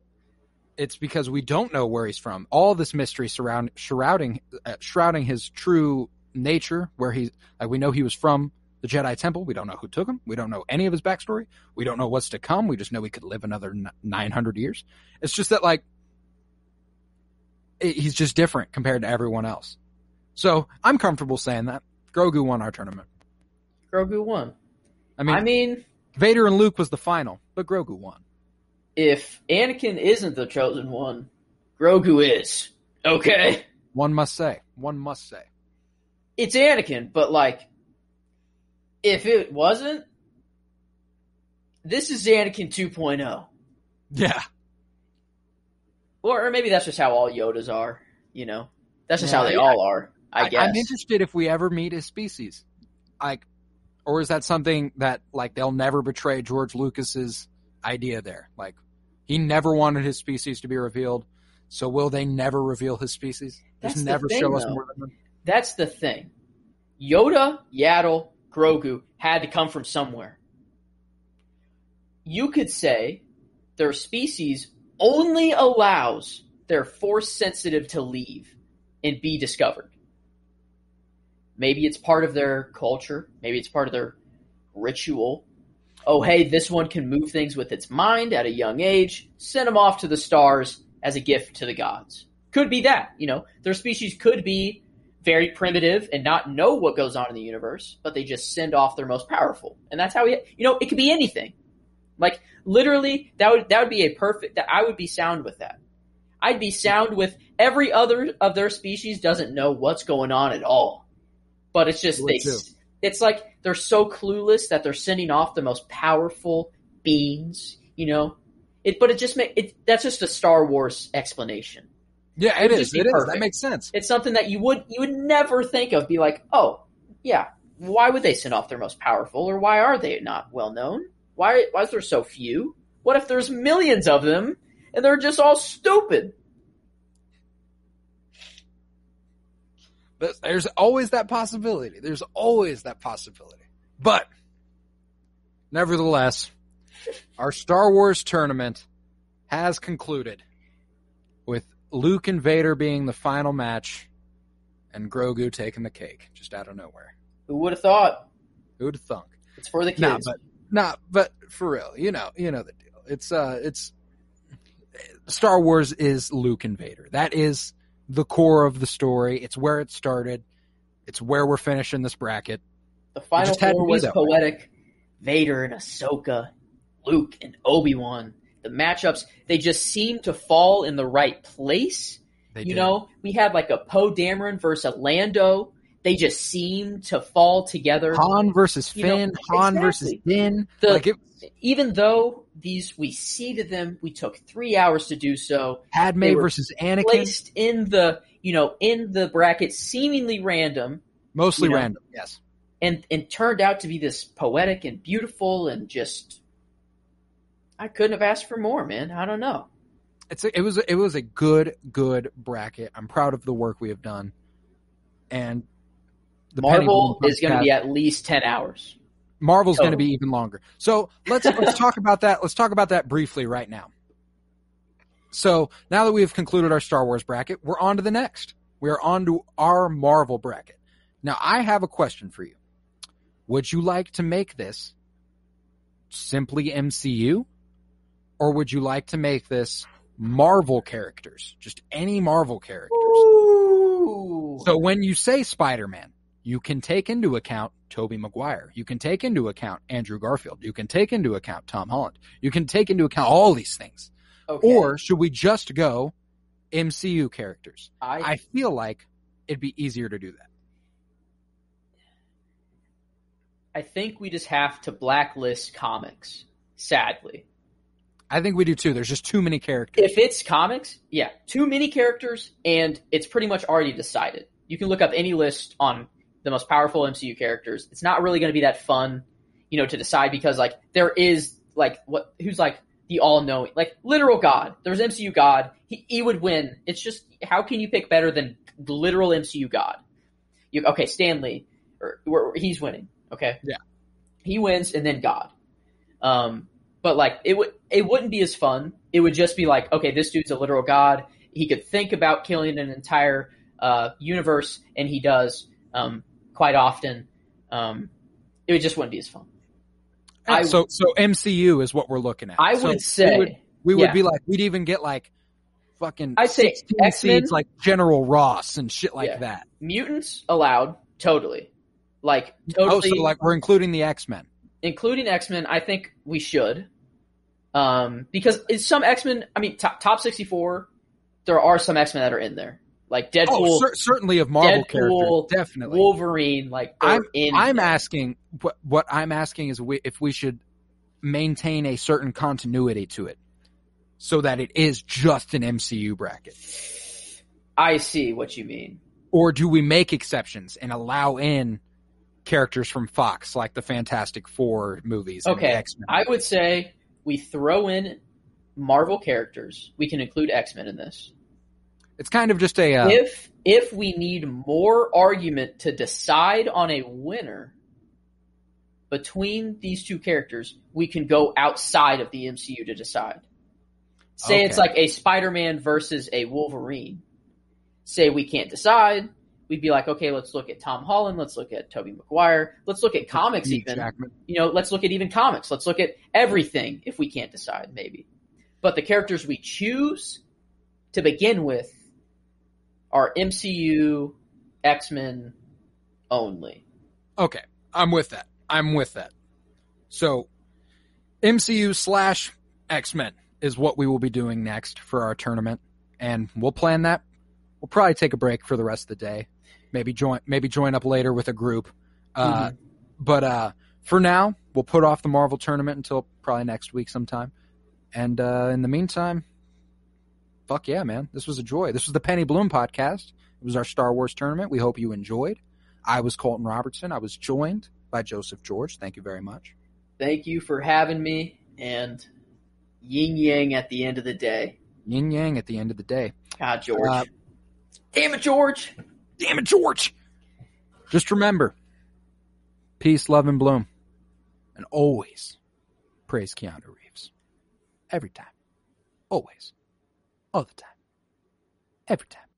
[SPEAKER 1] It's because we don't know where he's from. All this mystery surround shrouding uh, shrouding his true nature, where he like we know he was from the Jedi Temple. We don't know who took him. We don't know any of his backstory. We don't know what's to come. We just know he could live another nine hundred years. It's just that like it, he's just different compared to everyone else. So I'm comfortable saying that Grogu won our tournament.
[SPEAKER 2] Grogu won.
[SPEAKER 1] I mean,
[SPEAKER 2] I mean,
[SPEAKER 1] Vader and Luke was the final, but Grogu won.
[SPEAKER 2] if Anakin isn't the chosen one, Grogu is. Okay?
[SPEAKER 1] One must say. One must say.
[SPEAKER 2] It's Anakin, but like, if it wasn't, this is Anakin 2.0.
[SPEAKER 1] Yeah.
[SPEAKER 2] Or, or maybe that's just how all Yodas are, you know? That's just
[SPEAKER 1] Yeah,
[SPEAKER 2] how they
[SPEAKER 1] I-
[SPEAKER 2] all are, I, guess.
[SPEAKER 1] I'm interested if we ever meet his species. Like, or is that something that like they'll never betray George Lucas's idea there? Like, he never wanted his species to be revealed. So will they never reveal his species?
[SPEAKER 2] That's
[SPEAKER 1] Just never
[SPEAKER 2] thing,
[SPEAKER 1] show us
[SPEAKER 2] though.
[SPEAKER 1] more than
[SPEAKER 2] That's the thing. Yoda, Yaddle, Grogu had to come from somewhere. You could say their species only allows their force sensitive to leave and be discovered. Maybe it's part of their culture. Maybe it's part of their ritual. Oh, hey, this one can move things with its mind at a young age. Send them off to the stars as a gift to the gods. Could be that. You know, their species could be very primitive and not know what goes on in the universe, but they just send off their most powerful. And that's how we, you know, it could be anything. Like literally, that would that would be a perfect. That I would be sound with that. I'd be sound with every other of their species doesn't know what's going on at all, but it's just they.
[SPEAKER 1] too.
[SPEAKER 2] It's like they're so clueless that they're sending off the most powerful beings. You know, it. But it just make it. That's just a Star Wars explanation.
[SPEAKER 1] Yeah,
[SPEAKER 2] It
[SPEAKER 1] it is. It is. That makes sense.
[SPEAKER 2] It's something that you would you would never think of. Be like, oh yeah, why would they send off their most powerful, or why are they not well known? Why why is there so few? What if there's millions of them and they're just all stupid?
[SPEAKER 1] But there's always that possibility. There's always that possibility. But nevertheless, our Star Wars tournament has concluded Luke and Vader being the final match and Grogu taking the cake just out of nowhere.
[SPEAKER 2] Who would have thought?
[SPEAKER 1] Who'd have thunk?
[SPEAKER 2] It's for the kids.
[SPEAKER 1] Nah, but nah, but for real, you know, you know the deal. It's uh, it's Star Wars is Luke and Vader. That is the core of the story. It's where it started. It's where we're finishing this bracket.
[SPEAKER 2] the final four was
[SPEAKER 1] that way.
[SPEAKER 2] poetic. Vader and Ahsoka, Luke and Obi Wan. The matchups they just seem to fall in the right place.
[SPEAKER 1] They
[SPEAKER 2] you
[SPEAKER 1] did.
[SPEAKER 2] know, we had like a Poe Dameron versus a Lando. They just seem to fall together.
[SPEAKER 1] Han versus
[SPEAKER 2] You know,
[SPEAKER 1] Finn, Han versus
[SPEAKER 2] exactly.
[SPEAKER 1] Din.
[SPEAKER 2] The-
[SPEAKER 1] like it,
[SPEAKER 2] Even though these we seeded them, we took three hours to do so.
[SPEAKER 1] Padme versus Anakin,
[SPEAKER 2] Placed in the you know in the bracket, seemingly random,
[SPEAKER 1] mostly
[SPEAKER 2] you know,
[SPEAKER 1] random. Yes,
[SPEAKER 2] and and turned out to be this poetic and beautiful and just. I couldn't have asked for more, man. I don't know.
[SPEAKER 1] it's a, it was it was a good good bracket. I'm proud of the work we have done, and the
[SPEAKER 2] Marvel is going to be at least ten hours.
[SPEAKER 1] Marvel's going to be even longer. So let's let's talk about that. Let's talk about that briefly right now. So now that we have concluded our Star Wars bracket, we're on to the next. We are on to our Marvel bracket. Now I have a question for you. Would you like to make this simply MCU, or would you like to make this Marvel characters, just any Marvel characters?
[SPEAKER 2] Ooh.
[SPEAKER 1] So when you say Spider-Man, you can take into account Tobey Maguire. You can take into account Andrew Garfield. You can take into account Tom Holland. You can take into account all these things.
[SPEAKER 2] Okay.
[SPEAKER 1] Or should we just go MCU characters?
[SPEAKER 2] I,
[SPEAKER 1] I feel like it'd be easier to do that.
[SPEAKER 2] I think we just have to blacklist comics. Sadly,
[SPEAKER 1] I think we do too. There's just too many characters.
[SPEAKER 2] if it's comics, yeah, too many characters, and it's pretty much already decided. You can look up any list on the most powerful MCU characters. It's not really going to be that fun, you know, to decide because like there is like what who's like the all knowing, like literal God. There's MCU God. He, he would win. It's just how can you pick better than the literal MCU God? You okay, Stanley, or, or he's winning. Okay,
[SPEAKER 1] Yeah.
[SPEAKER 2] he wins, and then God. Um, but like it would it wouldn't be as fun. It would just be like, okay, this dude's a literal god. He could think about killing an entire uh, universe, and he does um, quite often. Um, it just wouldn't be as fun. I-
[SPEAKER 1] so so MCU is what we're looking at.
[SPEAKER 2] I
[SPEAKER 1] So
[SPEAKER 2] would say
[SPEAKER 1] we would, we would
[SPEAKER 2] yeah.
[SPEAKER 1] be like we'd even get like fucking
[SPEAKER 2] I'd say
[SPEAKER 1] 16
[SPEAKER 2] X-Men-
[SPEAKER 1] like General Ross and shit like
[SPEAKER 2] Yeah.
[SPEAKER 1] that.
[SPEAKER 2] mutants allowed totally, like
[SPEAKER 1] Oh,
[SPEAKER 2] totally,
[SPEAKER 1] so like we're including the X Men.
[SPEAKER 2] Including X Men. I think we should, um, because it's some X Men. I mean, top, top sixty four. There are some X Men that are in there, like Deadpool,
[SPEAKER 1] Oh, cer- certainly of Marvel
[SPEAKER 2] Deadpool,
[SPEAKER 1] characters, definitely.
[SPEAKER 2] Wolverine. Like
[SPEAKER 1] I'm
[SPEAKER 2] in.
[SPEAKER 1] I'm
[SPEAKER 2] there.
[SPEAKER 1] asking what what I'm asking is we, if we should maintain a certain continuity to it, so that it is just an MCU bracket,
[SPEAKER 2] I see what you mean.
[SPEAKER 1] or do we make exceptions and allow in characters from Fox like the Fantastic Four movies?
[SPEAKER 2] Okay, I would say we throw in Marvel characters. We can include X Men in this.
[SPEAKER 1] It's kind of just a uh,
[SPEAKER 2] if if we need more argument to decide on a winner between these two characters, we can go outside of the MCU to decide. Say it's like a Spider-Man versus a Wolverine. Say we can't decide, we'd be like, okay, let's look at Tom Holland, let's look at Tobey Maguire, let's look at comics even
[SPEAKER 1] Jackman.
[SPEAKER 2] you know, let's look at even comics. Let's look at everything if we can't decide, maybe. But the characters we choose to begin with are MCU, X Men only.
[SPEAKER 1] Okay, I'm with that. I'm with that. So, MCU slash X Men is what we will be doing next for our tournament, and we'll plan that. We'll probably take a break for the rest of the day. Maybe join, maybe join up later with a group. Uh, But uh, for now, we'll put off the Marvel tournament until probably next week sometime. And uh, in the meantime, fuck yeah, man! This was a joy. This was the Penny Bloom podcast. It was our Star Wars tournament. We hope you enjoyed. I was Colton Robertson. I was joined by Joseph George. Thank you very much.
[SPEAKER 2] Thank you for having me, and yin yang at the end of the day.
[SPEAKER 1] Yin yang at the end of the day.
[SPEAKER 2] Ah, George.
[SPEAKER 1] Uh,
[SPEAKER 2] Damn it, George.
[SPEAKER 1] Damn it, George! Just remember peace, love, and bloom. And always praise Keanu Reeves. Every time. Always. All the time. Every time.